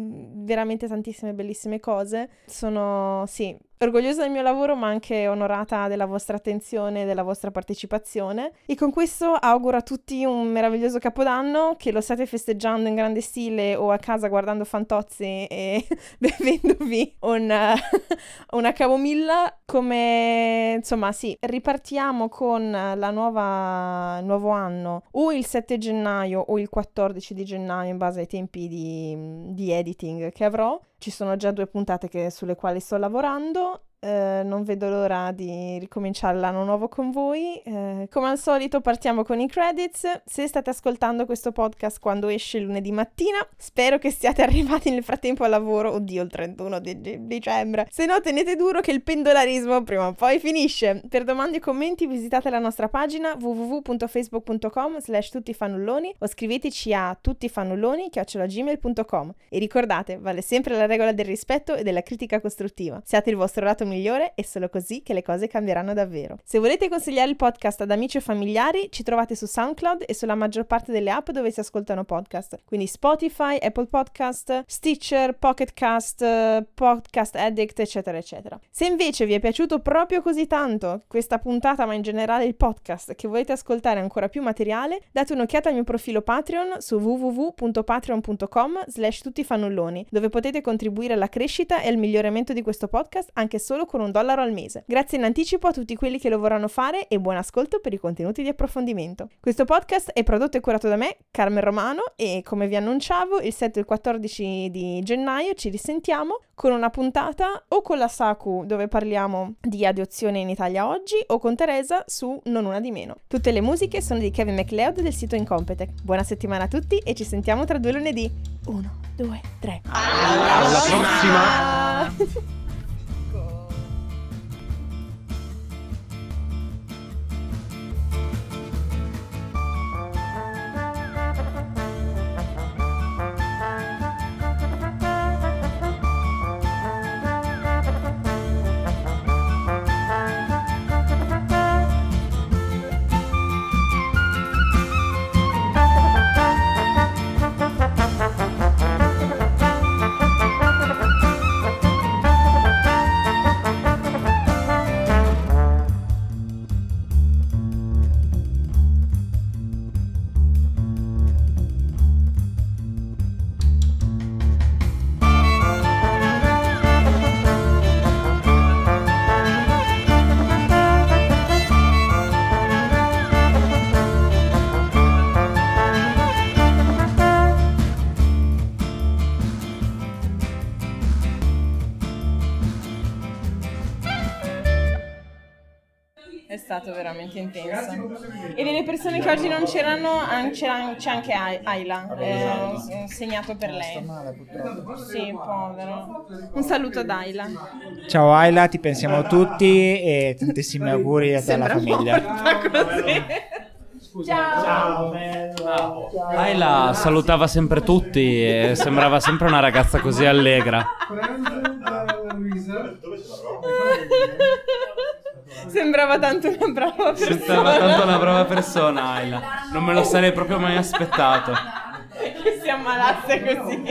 veramente tantissime bellissime cose. Sono, sì, orgogliosa del mio lavoro, ma anche onorata della vostra attenzione e della vostra partecipazione. E con questo auguro a tutti un meraviglioso capodanno, che lo state festeggiando in grande stile o a casa guardando fantozzi e bevendovi una, una camomilla. Come insomma, sì, ripartiamo con la nuova nuovo anno o il 7 gennaio o il 14 di gennaio in base ai tempi di, di editing che avrò ci sono già due puntate che, sulle quali sto lavorando eh, non vedo l'ora di ricominciare l'anno nuovo con voi. Eh, come al solito partiamo con i credits. Se state ascoltando questo podcast quando esce lunedì mattina, spero che siate arrivati nel frattempo al lavoro. Oddio, il 31 di, di dicembre. Se no, tenete duro che il pendolarismo prima o poi finisce. Per domande e commenti visitate la nostra pagina www.facebook.com slash tuttifanulloni o scriveteci a tuttifanulloni gmail.com e ricordate, vale sempre la regola del rispetto e della critica costruttiva. Siate il vostro lato migliore è solo così che le cose cambieranno davvero. Se volete consigliare il podcast ad amici o familiari, ci trovate su SoundCloud e sulla maggior parte delle app dove si ascoltano podcast, quindi Spotify, Apple Podcast, Stitcher, Pocketcast, Podcast Addict, eccetera, eccetera. Se invece vi è piaciuto proprio così tanto questa puntata, ma in generale il podcast, che volete ascoltare ancora più materiale, date un'occhiata al mio profilo Patreon su www.patreon.com slash tuttifannulloni, dove potete contribuire alla crescita e al miglioramento di questo podcast anche solo solo con un dollaro al mese. Grazie in anticipo a tutti quelli che lo vorranno fare e buon ascolto per i contenuti di approfondimento. Questo podcast è prodotto e curato da me, Carmen Romano, e come vi annunciavo, il 7 e il 14 di gennaio ci risentiamo con una puntata o con la Saku dove parliamo di adozione in Italia oggi o con Teresa su Non una di meno. Tutte le musiche sono di Kevin MacLeod del sito Incompetech. Buona settimana a tutti e ci sentiamo tra due lunedì. Uno, due, tre. Alla, Alla prossima! veramente intenso. E delle persone che oggi non c'erano, an- c'era- c'è anche Ai- Ayla, eh, s- segnato per lei. Sì, povero. Un saluto ad Ayla. Ciao Ayla, ti pensiamo tutti e tantissimi auguri a te e alla famiglia. morta così. Ciao. Ayla salutava sempre tutti e sembrava sempre una ragazza così allegra. Sembrava tanto una brava persona. Sembrava tanto una brava persona, Ayla. Non me lo sarei proprio mai aspettato. che si ammalasse così.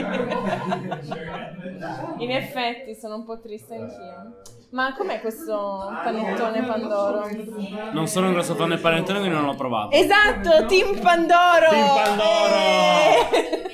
In effetti sono un po' triste anch'io. Ma com'è questo panettone Pandoro? Non sono un grosso fan del panettone, quindi non l'ho provato. Esatto, Team Pandoro! Team Pandoro! Eh!